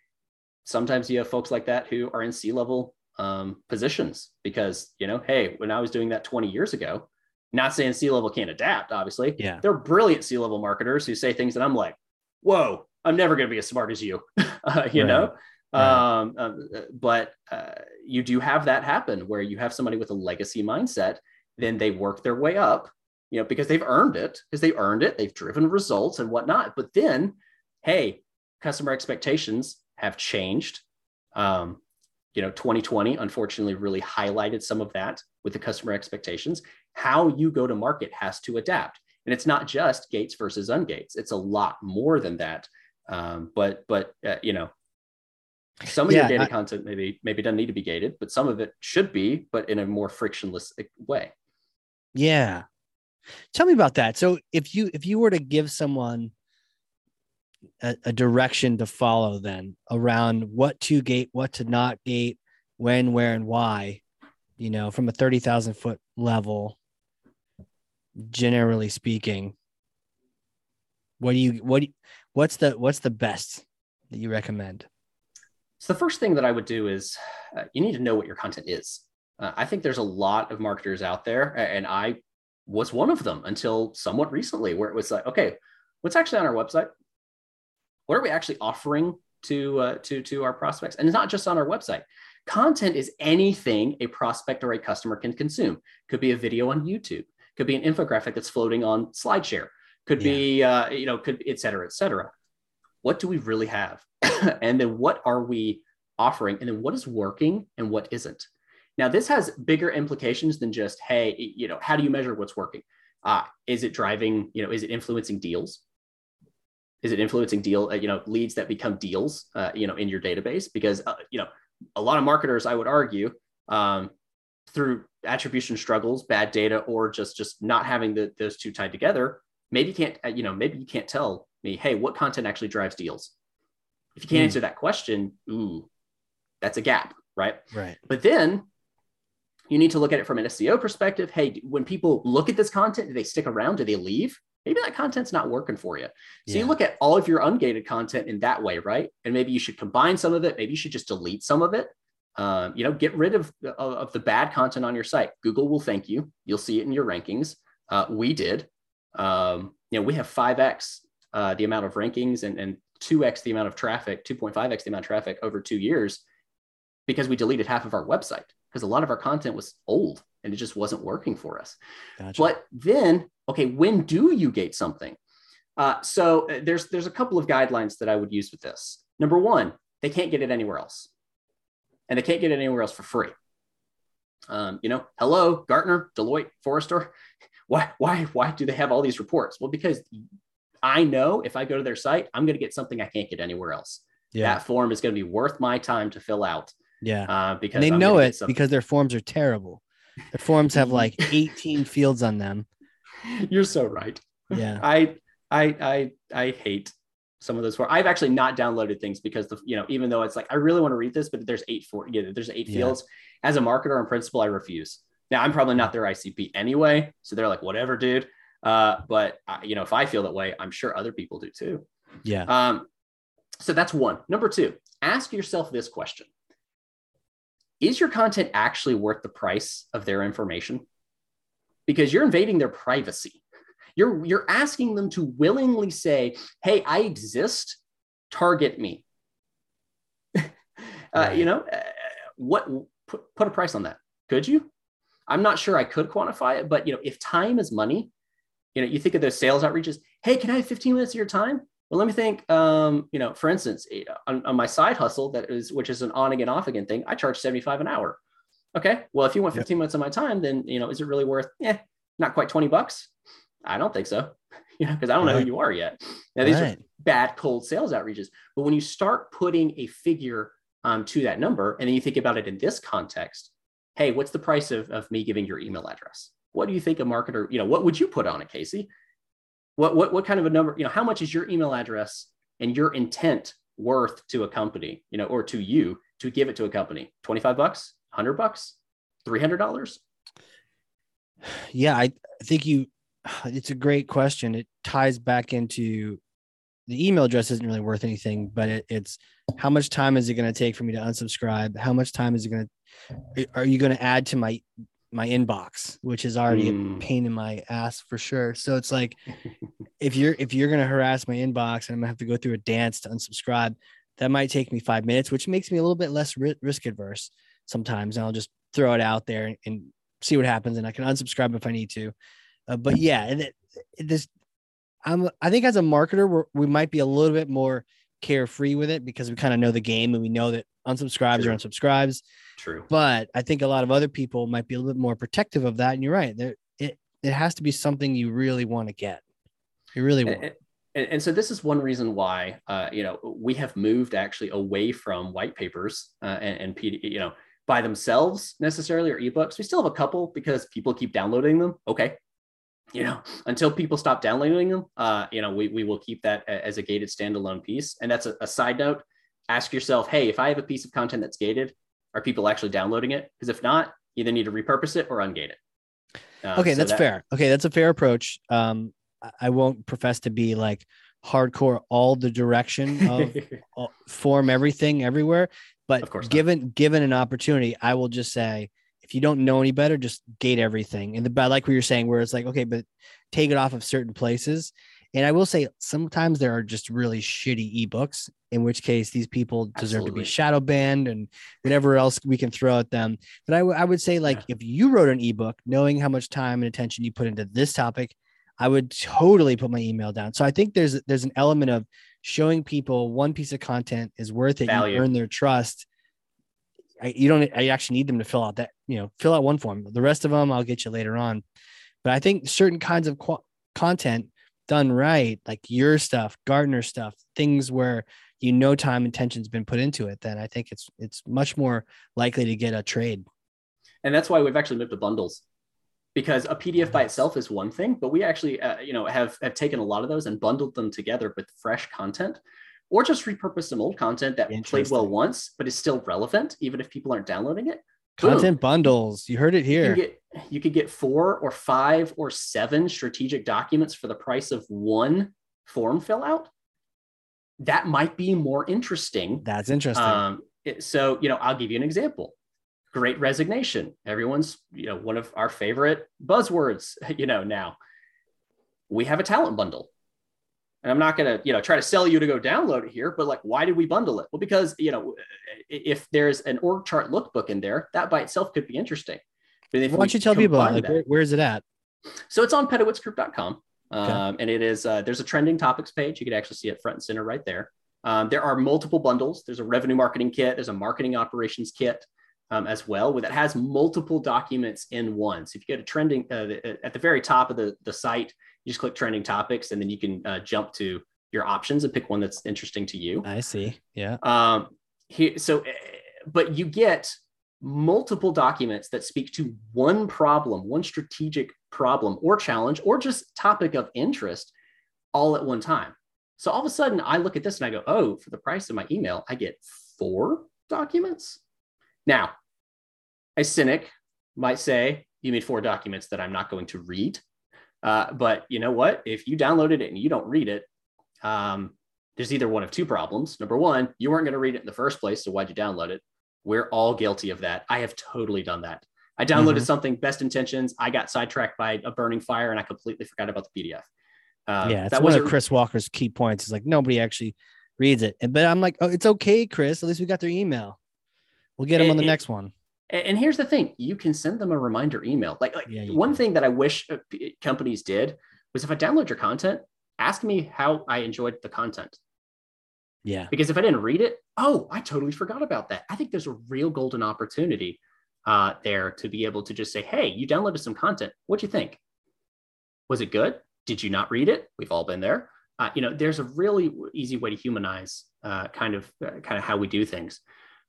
sometimes you have folks like that who are in C-level um, positions because you know hey when i was doing that 20 years ago not saying C-level can't adapt obviously Yeah. they're brilliant C-level marketers who say things that i'm like whoa i'm never going to be as smart as you <laughs> uh, you Right. know? Right. um, uh, but uh, you do have that happen where you have somebody with a legacy mindset then they work their way up you know because they've earned it because they earned it they've driven results and whatnot. But then hey customer expectations have changed. Um, you know 2020 unfortunately really highlighted some of that with the customer expectations. How you go to market has to adapt. And it's not just gates versus ungates. It's a lot more than that um, but but uh, you know some of Yeah, your data I- content maybe maybe doesn't need to be gated but some of it should be but in a more frictionless uh, way Yeah. Tell me about that. So if you if you were to give someone a, a direction to follow then around what to gate, what to not gate, when, where, and why, you know, from a 30,000 foot level, generally speaking, what do you what do you- what's the what's the best that you recommend? So the first thing that I would do is uh, you need to know what your content is. Uh, I think there's a lot of marketers out there, and I was one of them until somewhat recently, where it was like, okay, what's actually on our website? What are we actually offering to uh, to to our prospects? And it's not just on our website. Content is anything a prospect or a customer can consume. Could be a video on YouTube. Could be an infographic that's floating on SlideShare. Could be uh, you know, could et cetera, et cetera. What do we really have? <laughs> and then what are we offering? And then what is working and what isn't? Now, this has bigger implications than just, hey, you know, how do you measure what's working? Uh, is it driving, you know, is it influencing deals? Is it influencing deal, uh, you know, leads that become deals, uh, you know, in your database? Because, uh, you know, a lot of marketers, I would argue, um, through attribution struggles, bad data, or just just not having the, those two tied together, maybe you can't, uh, you know, maybe you can't tell me, hey, what content actually drives deals? If you can't Hmm. answer that question, ooh, that's a gap, right? Right. But then you need to look at it from an SEO perspective. Hey, when people look at this content, do they stick around? Do they leave? Maybe that content's not working for you. So Yeah. you look at all of your ungated content in that way, right? And maybe you should combine some of it. Maybe you should just delete some of it. Um, you know, get rid of, of, of the bad content on your site. Google will thank you. You'll see it in your rankings. Uh, we did. Um, you know, we have 5x uh, the amount of rankings and, and 2x the amount of traffic, 2.5x the amount of traffic over two years because we deleted half of our website because a lot of our content was old and it just wasn't working for us. Gotcha. But then, okay, when do you gate something? Uh, so uh, there's there's a couple of guidelines that I would use with this. Number one, they can't get it anywhere else, and they can't get it anywhere else for free. Um, you know, hello, Gartner, Deloitte, Forrester. Why why why do they have all these reports? Well, because I know if I go to their site, I'm going to get something I can't get anywhere else. yeah. That form is going to be worth my time to fill out yeah. uh, because And they I'm know it because their forms are terrible. Their forms have like <laughs> 18 fields on them. You're so right. Yeah. <laughs> I I I I hate some of those forms. I've actually not downloaded things because the you know even though it's like I really want to read this, but there's eight for yeah, there's eight Yeah. fields. As a marketer on principle, I refuse. Now I'm probably not their ICP anyway, so they're like whatever, dude. Uh, but uh, you know if I feel that way, I'm sure other people do too. Yeah. Um, so that's one. Number two, ask yourself this question Is your content actually worth the price of their information? Because you're invading their privacy. You're, you're asking them to willingly say, Hey, I exist, target me. <laughs> uh, Right. You know, uh, what put, put a price on that? Could you? I'm not sure I could quantify it, but you know, if time is money, you know, you think of those sales outreaches. Hey, can I have 15 minutes of your time? Well, let me think. Um, you know, for instance, eh, on, on my side hustle, that is, which is an on again, off again thing, I charge 75 an hour. Okay. Well, if you want Yep. 15 minutes of my time, then you know, is it really worth? Yeah, not quite 20 bucks. I don't think so. <laughs> You know, because I don't know who you are yet. Now, these are bad cold sales outreaches. But when you start putting a figure um, to that number, and then you think about it in this context, hey, what's the price of, of me giving your email address? What do you think a marketer, you know, what would you put on it, Casey? What, what, what kind of a number, you know, how much is your email address and your intent worth to a company, you know, or to you to give it to a company? 25 bucks, 100 bucks, $300? Yeah, I think you, it's a great question. It ties back into the email address isn't really worth anything, but it, it's how much time is it going to take for me to unsubscribe? How much time is it going to, are you going to add to my, my inbox, which is already mm. a pain in my ass for sure. So it's like, if you're, if you're going to harass my inbox and I'm gonna have to go through a dance to unsubscribe, that might take me five minutes, which makes me a little bit less risk adverse sometimes. And I'll just throw it out there and see what happens. And I can unsubscribe if I need to. Uh, but yeah, and it, this I'm I think as a marketer, we're, we might be a little bit more carefree with it because we kind of know the game and we know that unsubscribes True. or unsubscribes. True. But I think a lot of other people might be a little bit more protective of that. And you're right. There, it it has to be something you really want to get. You really want. And, and, and so this is one reason why uh, you know we have moved actually away from white papers uh, and, and PD, you know by themselves necessarily or ebooks. We still have a couple because people keep downloading them. Okay, you know, until people stop downloading them, uh, you know, we, we will keep that as a gated standalone piece. And that's a, a, side note. Ask yourself, hey, if I have a piece of content that's gated, are people actually downloading it? Because if not, you either need to repurpose it or ungate it. Um, okay, so that's that, fair. Okay, that's a fair approach. Um, I won't profess to be like hardcore all the direction of <laughs> form everything everywhere, but given given an opportunity, I will just say if you don't know any better, just gate everything. And the, I like what you're saying, where it's like, okay, but take it off of certain places. And I will say sometimes there are just really shitty ebooks, in which case these people deserve Absolutely. to be shadow banned and whatever else we can throw at them. But I, w- I would say, like, yeah. if you wrote an ebook, knowing how much time and attention you put into this topic, I would totally put my email down. So I think there's there's an element of showing people one piece of content is worth it, Value. you earn their trust, I, you don't I actually need them to fill out that you know fill out one form. The rest of them I'll get you later on. But I think certain kinds of qu- content done right, like your stuff, Gartner stuff, things where you know time and attention's been put into it, then I think it's it's much more likely to get a trade. And that's why we've actually moved to bundles because a PDF by itself is one thing, but we actually, uh, you know, have have taken a lot of those and bundled them together with fresh content or just repurpose some old content that played well once, but is still relevant, even if people aren't downloading it. Content Boom. bundles. You heard it here. You, get, you could get four or five or seven strategic documents for the price of one form fill out. That might be more interesting. That's interesting. Um, it, so, you know, I'll give you an example. Great resignation. Everyone's, you know, one of our favorite buzzwords, <laughs> you know, now. We have a talent bundle and I'm not going to, you know, try to sell you to go download it here, but like, why did we bundle it? Well, because, you know, if there's an org chart lookbook in there, that by itself could be interesting. But if why don't you tell people like, that, where, where is it at? So it's on pedowitzgroup.com. Okay. Um, and it is, uh, there's a trending topics page. You could actually see it front and center right there. Um, there are multiple bundles. There's a revenue marketing kit. There's a marketing operations kit um, as well, where that has multiple documents in one. So if you go to trending uh, at the very top of the, the site, you just click trending topics and then you can uh, jump to your options and pick one that's interesting to you. I see. Yeah. Um, here, so, eh, but you get multiple documents that speak to one problem, one strategic problem or challenge, or just topic of interest all at one time. So all of a sudden, I look at this and I go, oh, for the price of my email, I get four documents. Now, a cynic might say, you mean four documents that I'm not going to read? Uh, but you know what? If you downloaded it and you don't read it, um, there's either one of two problems. Number one, you weren't going to read it in the first place. So why'd you download it? We're all guilty of that. I have totally done that. I downloaded mm-hmm. something, best intentions. I got sidetracked by a burning fire and I completely forgot about the PDF. Um, yeah, that was one of Chris Walker's key points. Is like nobody actually reads it. But I'm like, oh, it's okay, Chris. At least we got their email. We'll get them on the it, next one. And here's the thing: you can send them a reminder email. Like, like yeah, one can. thing that I wish uh, companies did was if I download your content, ask me how I enjoyed the content. Yeah. Because if I didn't read it, oh, I totally forgot about that. I think there's a real golden opportunity uh, there to be able to just say, "Hey, you downloaded some content. What'd you think? Was it good? Did you not read it? We've all been there. Uh, you know, there's a really easy way to humanize uh, kind of uh, kind of how we do things.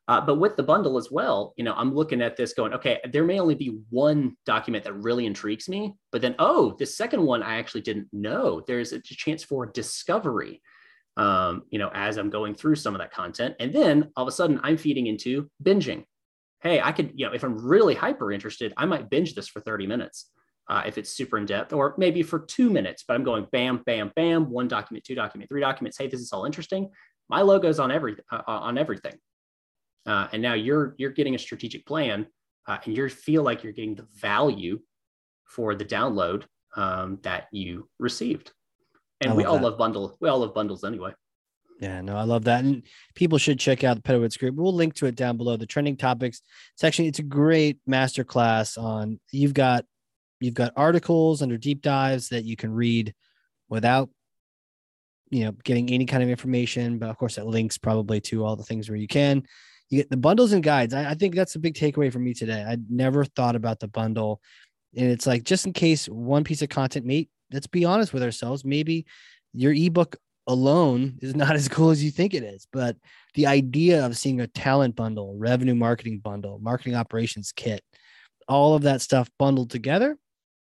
Uh, but with the bundle as well, you know, I'm looking at this going, okay, there may only be one document that really intrigues me, but then, oh, the second one I actually didn't know. There's a chance for discovery. um, you know, as I'm going through some of that content. And then all of a sudden I'm feeding into binging. Hey, I could, you know, if I'm really hyper interested, I might binge this for 30 minutes. Uh, if it's super in depth, or maybe for two minutes, but I'm going bam, bam, bam, one document, two document, three documents. Hey, this is all interesting. My logo's on every uh, on everything, uh, and now you're you're getting a strategic plan, uh, and you feel like you're getting the value for the download um, that you received. And we all that. love bundle. We all love bundles anyway. Yeah, no, I love that. And people should check out the Pedowitz group. We'll link to it down below. The trending topics section. It's a great masterclass on you've got you've got articles under deep dives that you can read without you know getting any kind of information. But of course, it links probably to all the things where you can. You get the bundles and guides. I, I think that's a big takeaway for me today. I never thought about the bundle. And it's like just in case one piece of content may let's be honest with ourselves. Maybe your ebook alone is not <laughs> as cool as you think it is, but the idea of seeing a talent bundle, revenue marketing bundle, marketing operations kit, all of that stuff bundled together,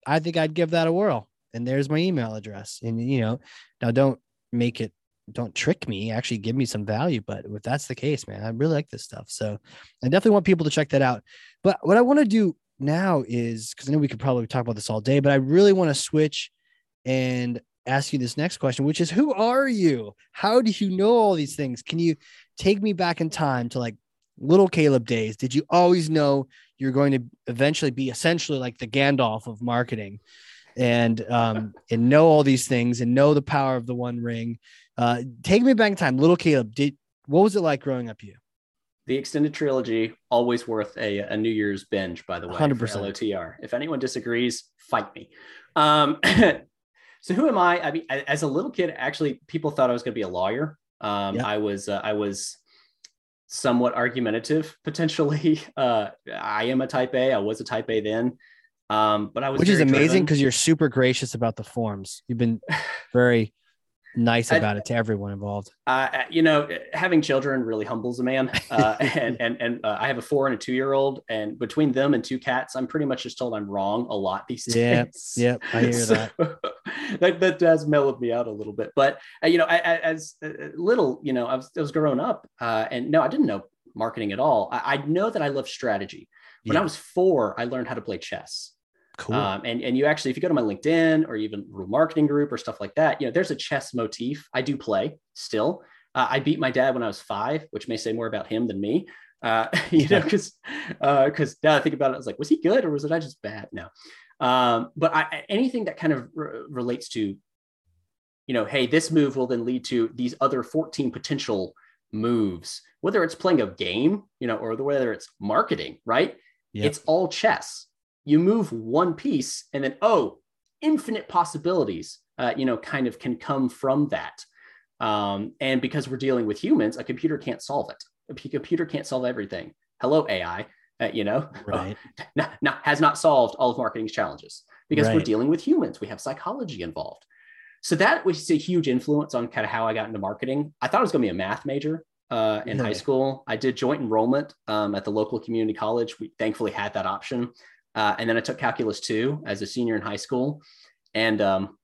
I think I'd give that a whirl. And there's my email address. And you know, now don't make it don't trick me actually give me some value but if that's the case man i really like this stuff so i definitely want people to check that out but what i want to do now is because i know we could probably talk about this all day but i really want to switch and ask you this next question, which is who are you? How do you know all these things? Can you take me back in time to like little Caleb days? Did you always know you're going to eventually be essentially like the Gandalf of marketing and um and know all these things and know the power of the one ring? Uh take me back in time, little Caleb. Did what was it like growing up you? The extended trilogy always worth a, a New Year's binge, by the way. 100%. LOTR. If anyone disagrees, fight me. Um, <clears throat> So who am I? I mean, as a little kid, actually, people thought I was going to be a lawyer. Um. I was uh, I was somewhat argumentative <laughs> potentially. Uh, I am a type A. I was a type A then. Um, but I was which is amazing because you're super gracious about the forms. You've been <laughs> very nice about I, it to everyone involved. Uh, you know, having children really humbles a man. <laughs> Uh, and and and uh, I have a four and a two year old, and between them and two cats, I'm pretty much just told I'm wrong a lot these days. Yep, yep, I hear <laughs> so, <laughs> that. that. That has mellowed me out a little bit, but uh, you know, I, I, as uh, little, you know, I was, I was growing up, uh, and no, I didn't know marketing at all. I, I know that I love strategy. When yeah. I was four, I learned how to play chess. Cool. Um, and and you actually, if you go to my LinkedIn or even Rule Marketing Group or stuff like that, you know, there's a chess motif. I do play still. Uh, I beat my dad when I was five, which may say more about him than me. Uh, <laughs> you know, because because uh, now I think about it, I was like, was he good or was it I just bad? No. Um, but I, anything that kind of re- relates to, you know, hey, this move will then lead to these other 14 potential moves, whether it's playing a game, you know, or whether it's marketing, right? Yep. It's all chess you move one piece and then oh infinite possibilities uh, you know kind of can come from that um, and because we're dealing with humans a computer can't solve it a computer can't solve everything hello ai uh, you know right. <laughs> not, not, has not solved all of marketing's challenges because right. we're dealing with humans we have psychology involved so that was a huge influence on kind of how i got into marketing i thought i was going to be a math major uh, in high school. I did joint enrollment um, at the local community college. We thankfully had that option. Uh, and then I took calculus two as a senior in high school and um,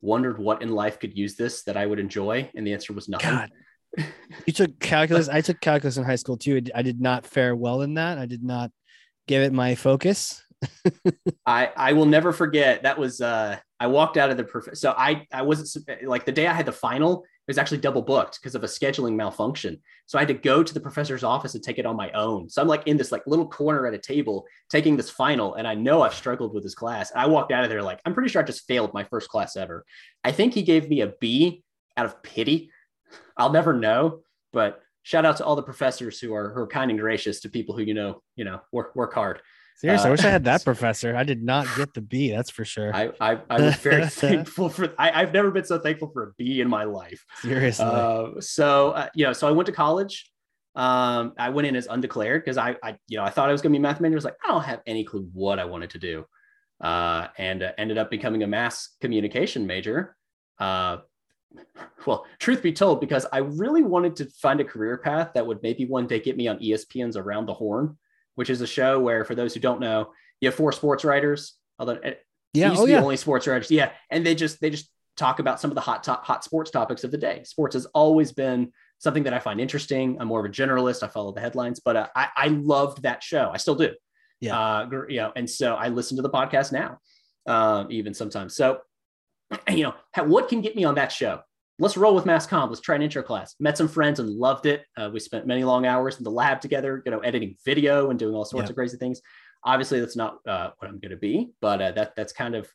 wondered what in life could use this that I would enjoy. And the answer was nothing. God. <laughs> You took calculus. I took calculus in high school too. I did not fare well in that. I did not give it my focus. <laughs> I I will never forget. That was uh I walked out of the prof- so I I wasn't like the day I had the final was actually double booked because of a scheduling malfunction. So I had to go to the professor's office and take it on my own. So I'm like in this like little corner at a table taking this final, and I know I've struggled with this class. And I walked out of there like I'm pretty sure I just failed my first class ever. I think he gave me a B out of pity. I'll never know, but shout out to all the professors who are who are kind and gracious to people who you know you know work work hard. Seriously, uh, I wish I had that <laughs> professor. I did not get the B. That's for sure. I I, I was very <laughs> thankful for. I, have never been so thankful for a B in my life. Seriously. Uh, so uh, you know, so I went to college. Um, I went in as undeclared because I, I, you know, I thought I was going to be a math major. I was like, I don't have any clue what I wanted to do, uh, and uh, ended up becoming a mass communication major. Uh, well, truth be told, because I really wanted to find a career path that would maybe one day get me on ESPN's Around the Horn which is a show where, for those who don't know, you have four sports writers. Although yeah, oh, the yeah. only sports writers, yeah, and they just they just talk about some of the hot top, hot sports topics of the day. Sports has always been something that I find interesting. I'm more of a generalist. I follow the headlines, but uh, I, I loved that show. I still do. Yeah. Uh, you know, and so I listen to the podcast now, um, even sometimes. So, <clears throat> you know, what can get me on that show? Let's roll with mass comm. Let's try an intro class. Met some friends and loved it. Uh, we spent many long hours in the lab together, you know, editing video and doing all sorts yeah. of crazy things. Obviously, that's not uh, what I'm going to be, but uh, that that's kind of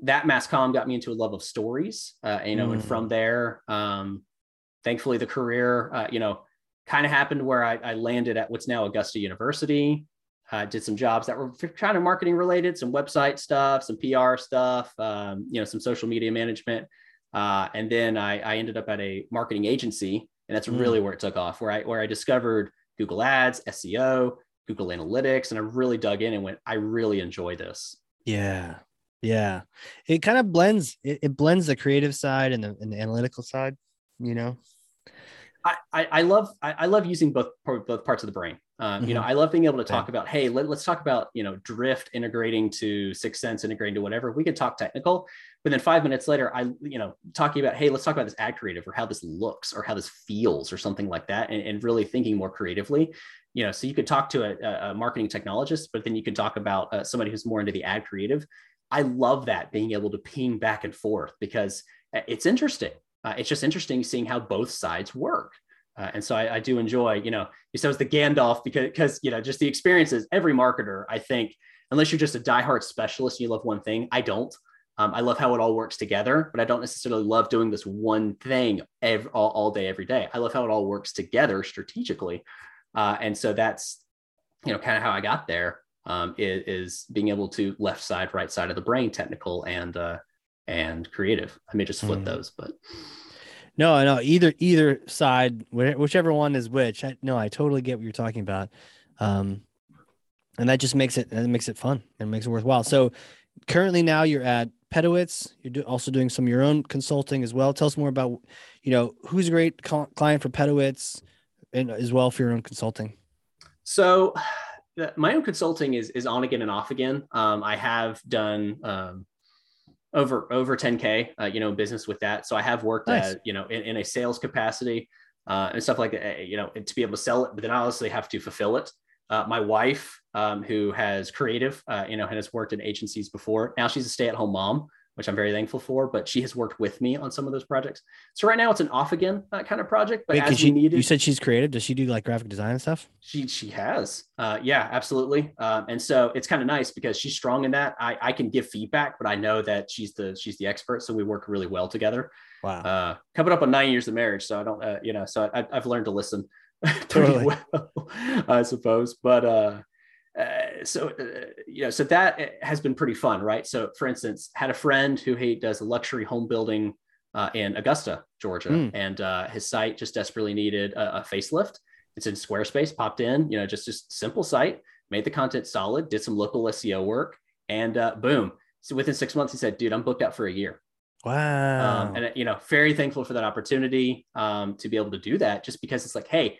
that mass comm got me into a love of stories. Uh, you know, mm. and from there, um, thankfully, the career, uh, you know, kind of happened where I, I, landed at what's now Augusta University. I did some jobs that were kind of marketing related, some website stuff, some PR stuff, um, you know, some social media management. Uh, and then I, I, ended up at a marketing agency, and that's mm. really where it took off, where I where I discovered Google Ads, SEO, Google Analytics, and I really dug in and went, I really enjoy this. Yeah, yeah, it kind of blends. It, it blends the creative side and the, and the analytical side. You know, I, I, I love I, I, love using both both parts of the brain. Um, mm-hmm. You know, mm-hmm. I love being able to talk yeah. about, hey, let, us talk about you know drift integrating to 6sense, integrating to whatever. We could talk technical, but then five minutes later, I you know talking about, hey, let's talk about this ad creative or how this looks or how this feels or something like that, and, and really thinking more creatively. You know, so you could talk to a, a marketing technologist, but then you could talk about uh, somebody who's more into the ad creative. I love that being able to ping back and forth because uh, it's interesting. Uh, it's just interesting seeing how both sides work. Uh, and so I, I, do enjoy, you know, so it's the Gandalf because, because, you know, just the experiences, every marketer, I think, unless you're just a diehard specialist and you love one thing, I don't. Um, I love how it all works together, but I don't necessarily love doing this one thing every, all, all day, every day. I love how it all works together strategically. Uh, and so that's, you know, kind of how I got there um, is, is, being able to left side, right side of the brain, technical and, uh, and creative. I may just flip mm. those, but no, no, either either side, whichever one is which. I, no, I totally get what you're talking about, um, and that just makes it that makes it fun and makes it worthwhile. So, currently now you're at Pedowitz. You're do, also doing some of your own consulting as well. Tell us more about, you know, who's a great client for Pedowitz, and as well for your own consulting. So, my own consulting is is on again and off again. Um, I have done um, over over 10k uh, you know business with that. So i have worked nice. at you know in, in a sales capacity uh, and stuff like that uh, you know to be able to sell it but then i honestly have to fulfill it. Uh, my wife um, who has creative uh, you know and has worked in agencies before now she's a stay-at-home mom which I'm very thankful for. But she has worked with me on some of those projects. So right now it's an off again uh, kind of project. But Wait, as she, needed, you said she's creative. Does she do like graphic design and stuff? She she has. Uh, yeah, absolutely. Um, and so it's kind of nice because she's strong in that. I I can give feedback, but I know that she's the she's the expert. So we work really well together. Wow. Uh, coming up on nine years of marriage, so I don't uh, you know so I, I've learned to listen. <laughs> totally well, I suppose. But uh, so uh, you know so that uh, has been pretty fun right? So for instance had a friend who he does a luxury home building uh, in augusta georgia mm. and uh, his site just desperately needed a, a, facelift. It's in squarespace popped in you know just just simple site made the content solid did some local seo work and boom. So within six months he said dude i'm booked out for a year. Wow. um, and you know very thankful for that opportunity um, to be able to do that just because it's like hey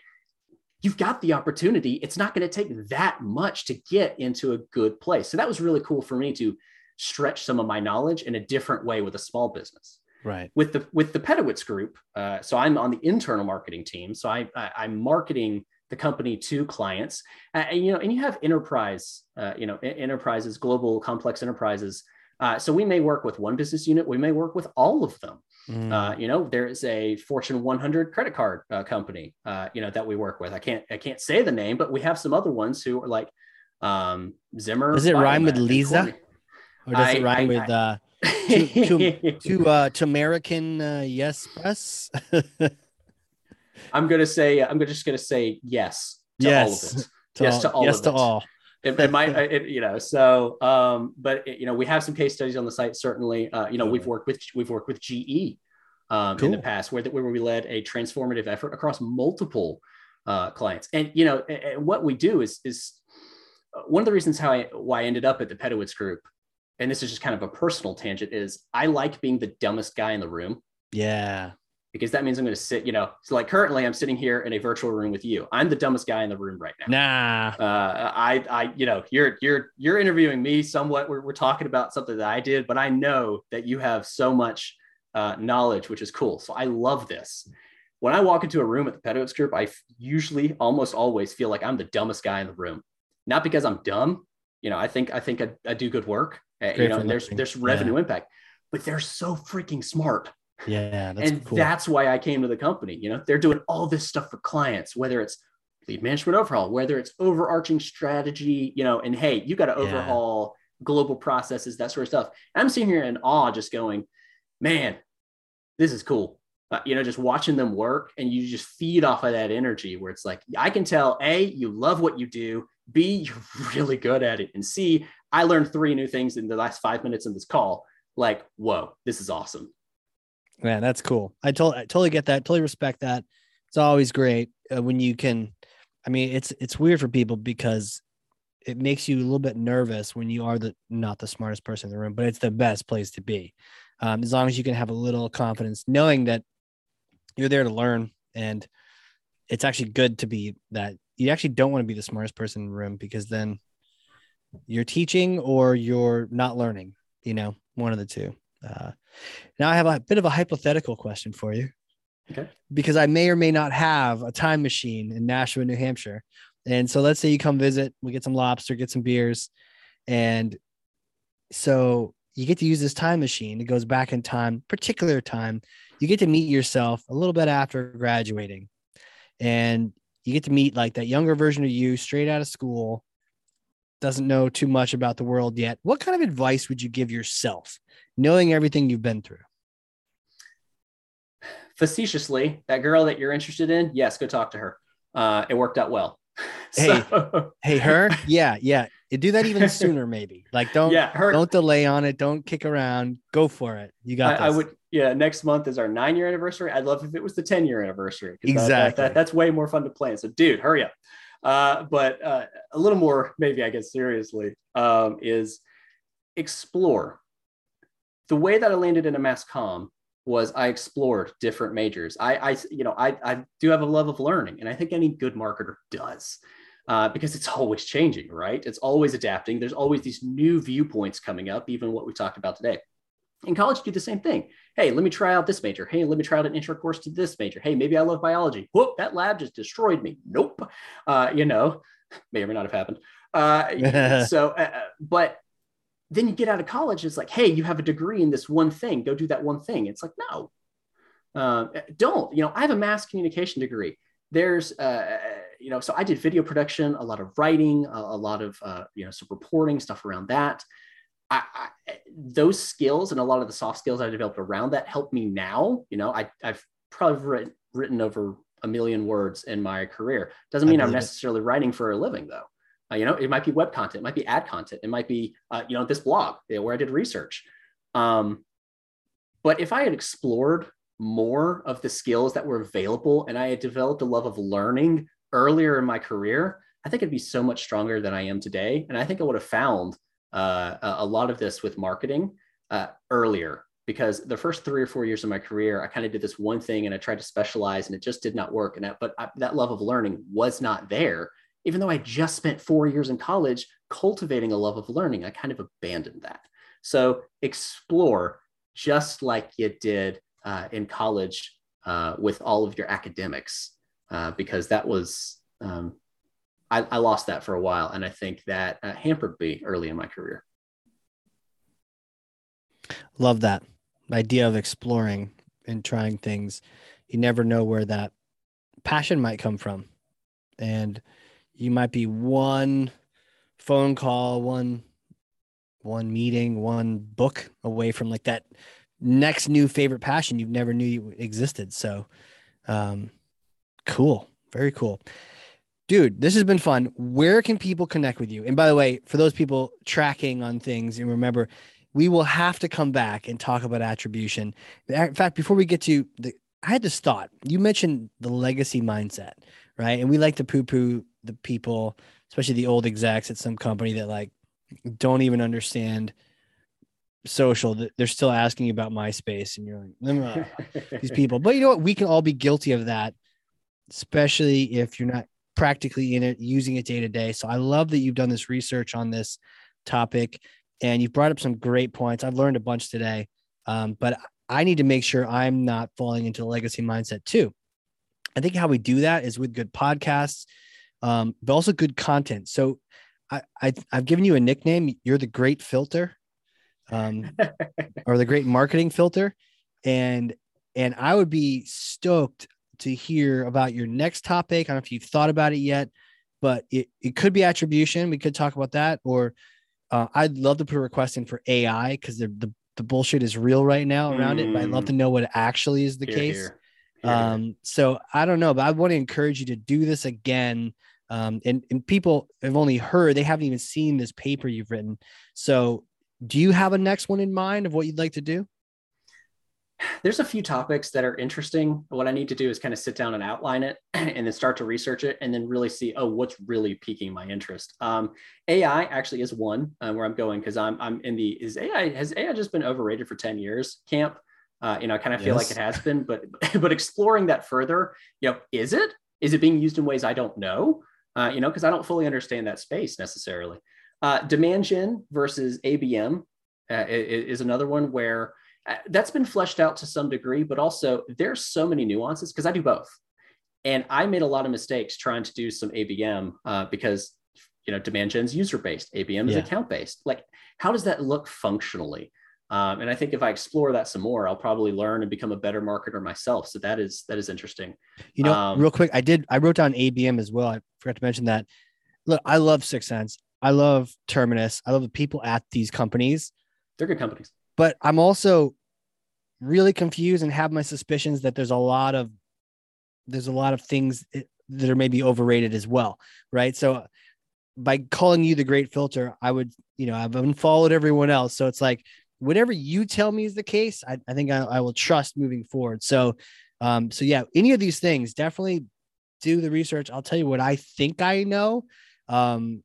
you've got the opportunity. It's not going to take that much to get into a good place. So that was really cool for me to stretch some of my knowledge in a different way with a small business. Right. With the with the Pedowitz group, uh, so I'm on the internal marketing team. So I, I am marketing the company to clients, uh, and you know, and you have enterprise, uh, you know, enterprises, global complex enterprises. Uh, so we may work with one business unit, we may work with all of them. Mm. Uh, you know, there's a Fortune 100 credit card uh, company, uh, you know, that we work with. I can't, I can't say the name, but we have some other ones who are like um, Zimmer. Does it rhyme with Lisa, or does I, it rhyme I, with uh, to, to, <laughs> to, uh, to American uh, yes press? I'm gonna say, I'm just gonna say yes to yes. all of it. To yes all, to all. Yes to it. all. It, it, might, it, you know. So, um, but it, you know, we have some case studies on the site. Certainly, uh, you know, we've worked with we've worked with GE um, cool. in the past, where that where we led a transformative effort across multiple uh, clients. And you know, and what we do is is uh, one of the reasons how I why I ended up at the Pedowitz Group, and this is just kind of a personal tangent, is I like being the dumbest guy in the room. Yeah because that means I'm going to sit, you know, so like currently I'm sitting here in a virtual room with you. I'm the dumbest guy in the room right now. Nah. Uh, I, I, you know, you're, you're, you're interviewing me somewhat. We're, we're talking about something that I did, but I know that you have so much uh, knowledge, which is cool. So I love this. When I walk into a room at the Pedowitz group, I usually almost always feel like I'm the dumbest guy in the room. Not because I'm dumb, you know, I think I think I, I do good work, uh, you know, and there's there's revenue yeah. impact, but they're so freaking smart. Yeah, and cool. that's why I came to the company. You know, they're doing all this stuff for clients, whether it's lead management overhaul, whether it's overarching strategy, you know, and hey, you got to overhaul yeah. global processes, that sort of stuff. I'm sitting here in awe, just going, man, this is cool. Uh, you know, just watching them work and you just feed off of that energy where it's like, I can tell A, you love what you do, B, you're <laughs> really good at it, and C, I learned three new things in the last five minutes of this call. Like, whoa, this is awesome. Man, that's cool. I, told, I totally get that. Totally respect that. It's always great uh, when you can I mean, it's it's weird for people because it makes you a little bit nervous when you are the not the smartest person in the room, but it's the best place to be. Um, as long as you can have a little confidence, knowing that you're there to learn, and it's actually good to be that. You actually don't want to be the smartest person in the room because then you're teaching or you're not learning. You know, one of the two. Uh, now I have a bit of a hypothetical question for you. Okay. Because I may or may not have a time machine in Nashua, New Hampshire. And so let's say you come visit, we get some lobster, get some beers. And so you get to use this time machine. It goes back in time, particular time. You get to meet yourself a little bit after graduating. And you get to meet like that younger version of you straight out of school, doesn't know too much about the world yet. What kind of advice would you give yourself, knowing everything you've been through? facetiously, that girl that you're interested in, yes, go talk to her. Uh, it worked out well. <laughs> Hey, so, hey, her, yeah, yeah. Do that even sooner, <laughs> maybe. Like, don't, yeah, her, don't delay on it. Don't kick around. Go for it. You got. I, I would, yeah. Next month is our nine year anniversary. I'd love if it was the ten year anniversary. Exactly. That, that, that's way more fun to plan. So, dude, hurry up. Uh, but uh, a little more, maybe I guess seriously, um, is explore. The way that I landed in a mass comm was I explored different majors. I, I you know, I, I do have a love of learning, and I think any good marketer does. Uh, because it's always changing, right? It's always adapting. There's always these new viewpoints coming up, even what we talked about today. In college, you do the same thing. Hey, let me try out this major. Hey, let me try out an intro course to this major. Hey, maybe I love biology. Whoop, that lab just destroyed me. Nope. Uh, you know, <laughs> may or may not have happened. Uh, <laughs> so, uh, uh, but then you get out of college, it's like, hey, you have a degree in this one thing, go do that one thing. It's like, no, uh, don't. You know, I have a mass communication degree. There's, uh, you know, so I did video production, a lot of writing, a, a lot of, uh, you know, some reporting stuff around that. I, I, those skills and a lot of the soft skills I developed around that help me now. You know, I, I've probably written, written over a million words in my career. Doesn't mean I'm necessarily it. writing for a living though. Uh, you know, it might be web content, it might be ad content, it might be, uh, you know, this blog where I did research. Um, but if I had explored more of the skills that were available and I had developed a love of learning earlier in my career, I think I'd be so much stronger than I am today. And I think I would have found uh, a lot of this with marketing uh, earlier because the first three or four years of my career, I kind of did this one thing and I tried to specialize and it just did not work. And that, but I, that love of learning was not there even though I just spent four years in college cultivating a love of learning, I kind of abandoned that. So explore just like you did uh, in college uh, with all of your academics, uh, because that was, um, I, I, lost that for a while. And I think that uh, hampered me early in my career. Love that idea of exploring and trying things. You never know where that passion might come from. And you might be one phone call, one one meeting, one book away from like that next new favorite passion you never knew you existed. So um cool. Very cool. Dude, this has been fun. Where can people connect with you? And by the way, for those people tracking on things, and remember, we will have to come back and talk about attribution. In fact, before we get to the, I had this thought. You mentioned the legacy mindset, right? And we like to poo poo the people, especially the old execs at some company that like don't even understand social they're still asking you about myspace and you're like these <laughs> people but you know what we can all be guilty of that especially if you're not practically in it using it day to day so i love that you've done this research on this topic and you've brought up some great points i've learned a bunch today um, but I need to make sure I'm not falling into the legacy mindset too. I think how we do that is with good podcasts, um, but also good content. So I, I have given you a nickname. You're the great filter, um, <laughs> or the great marketing filter, and and I would be stoked to hear about your next topic. I don't know if you've thought about it yet, but it, it could be attribution. We could talk about that, or uh, I'd love to put a request in for AI because the, the the bullshit is real right now around mm. it. But I'd love to know what actually is the here, case. Here. Um, so I don't know, but I want to encourage you to do this again. Um, and, and people have only heard, they haven't even seen this paper you've written. So do you have a next one in mind of what you'd like to do? there's a few topics that are interesting. What I need to do is kind of sit down and outline it <clears throat> and then start to research it and then really see, oh, what's really piquing my interest. Um, AI actually is one uh, where I'm going because I'm, I'm in the, is AI, has AI just been overrated for 10 years camp? Uh, you know, I kind of feel yes. like it has been, but, <laughs> but exploring that further, you know, is it, is it being used in ways I don't know? Uh, you know, because I don't fully understand that space necessarily. Uh, demand gen versus ABM uh, is, is another one where uh, that's been fleshed out to some degree, but also there's so many nuances because I do both. And I made a lot of mistakes trying to do some ABM uh, because, you know, demand gen's user based, ABM is yeah. account based. Like, how does that look functionally? Um, and I think if I explore that some more, I'll probably learn and become a better marketer myself. So that is that is interesting. You know, um, real quick, I did I wrote down ABM as well. I forgot to mention that. Look, I love 6sense. I love Terminus. I love the people at these companies. They're good companies but I'm also really confused and have my suspicions that there's a lot of there's a lot of things that are maybe overrated as well, right? So by calling you the great filter, I would, you know, I've unfollowed everyone else. So it's like whatever you tell me is the case, I, I think I, I, will trust moving forward. So, um, so yeah, any of these things, definitely do the research. I'll tell you what I think I know. Um,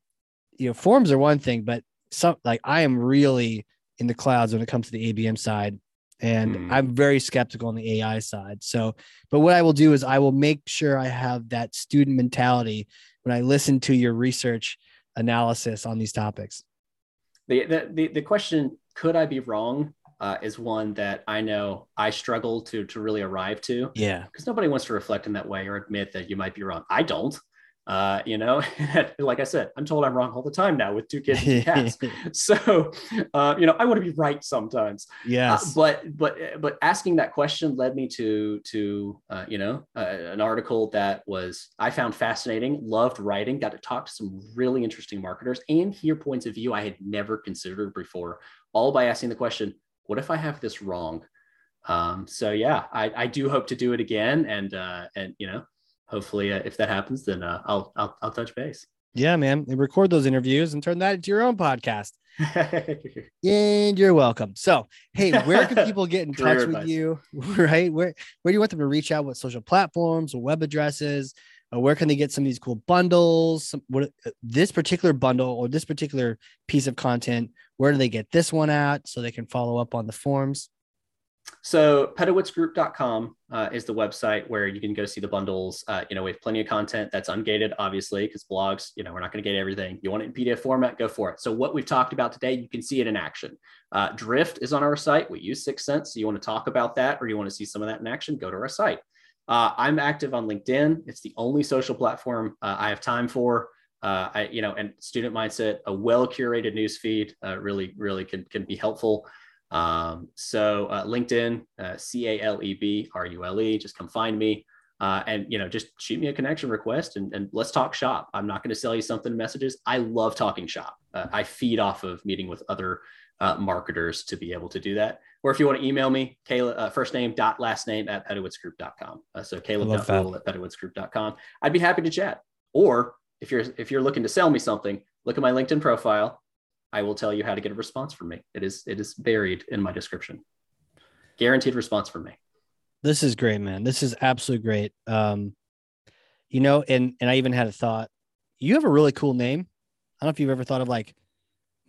you know, forms are one thing, but some like I am really in the clouds when it comes to the ABM side. And mm. I'm very skeptical on the AI side. So, but what I will do is I will make sure I have that student mentality when I listen to your research analysis on these topics. The, the, the, question, could I be wrong? Uh, is one that I know I struggle to to really arrive to. Yeah, because nobody wants to reflect in that way or admit that you might be wrong. I don't. Uh, you know, <laughs> like I said, I'm told I'm wrong all the time now with two kids and cats. <laughs> so, uh, you know, I want to be right sometimes. Yes. Uh, but but but asking that question led me to to uh, you know uh, an article that was I found fascinating, loved writing, got to talk to some really interesting marketers and hear points of view I had never considered before, all by asking the question, "What if I have this wrong?" Um, so yeah, I, I do hope to do it again, and and you know hopefully, uh, if that happens, then uh, I'll, I'll I'll touch base. Yeah, man. And record those interviews and turn that into your own podcast. <laughs> and you're welcome. So, hey, where can <laughs> people get in touch with you? <laughs> Right? Where where do you want them to reach out? What social platforms or web addresses? Uh, where can they get some of these cool bundles? Some, what uh, this particular bundle or this particular piece of content? Where do they get this one at so they can follow up on the forms? So pedowitzgroup.com uh, is the website where you can go see the bundles. Uh, you know, we have plenty of content that's ungated, obviously, because blogs, you know, we're not going to get everything. You want it in PDF format, go for it. So what we've talked about today, you can see it in action. Uh, Drift is on our site. We use 6sense. So you want to talk about that or you want to see some of that in action, go to our site. Uh, I'm active on LinkedIn. It's the only social platform uh, I have time for. Uh, I, you know, and student mindset, a well curated news feed really, really can, can be helpful. Um, so uh, LinkedIn, uh, C A L E B R U L E, just come find me. Uh, and you know, just shoot me a connection request and, and let's talk shop. I'm not going to sell you something messages. I love talking shop. Uh, I feed off of meeting with other uh, marketers to be able to do that. Or if you want to email me, Caleb, uh, first name dot last name at pedowitzgroup.com. Uh, so Caleb at pedowitzgroup.com. I'd be happy to chat. Or if you're if you're looking to sell me something, look at my LinkedIn profile. I will tell you how to get a response from me. It is it is buried in my description. Guaranteed response from me. This is great, man. This is absolutely great. Um, you know, and and I even had a thought. You have a really cool name. I don't know if you've ever thought of like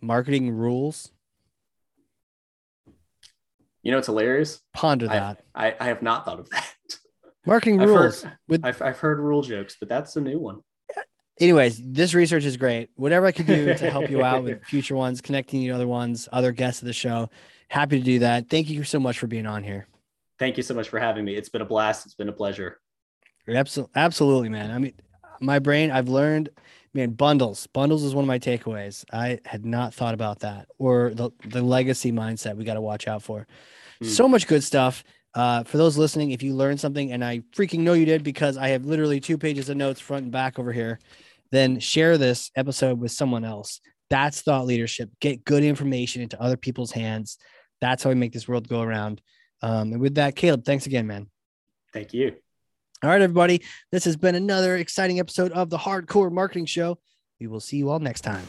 marketing rules. You know, it's hilarious. Ponder that. I, I, I have not thought of that. Marketing I've rules. Heard, with I've, I've heard rule jokes, but that's a new one anyways, this research is great. Whatever I can do to help you out with <laughs> future ones, connecting you to other ones, other guests of the show, happy to do that. Thank you so much for being on here. Thank you so much for having me. It's been a blast. It's been a pleasure. Absolutely, absolutely, man. I mean, my brain, I've learned, man, bundles. Bundles is one of my takeaways. I had not thought about that or the, the legacy mindset we got to watch out for. Mm. So much good stuff. Uh, for those listening, if you learned something, and I freaking know you did because I have literally two pages of notes front and back over here, then share this episode with someone else. That's thought leadership. Get good information into other people's hands. That's how we make this world go around. Um, and with that, Caleb, thanks again, man. Thank you. All right, everybody. This has been another exciting episode of the Hard Corps Marketing Show. We will see you all next time.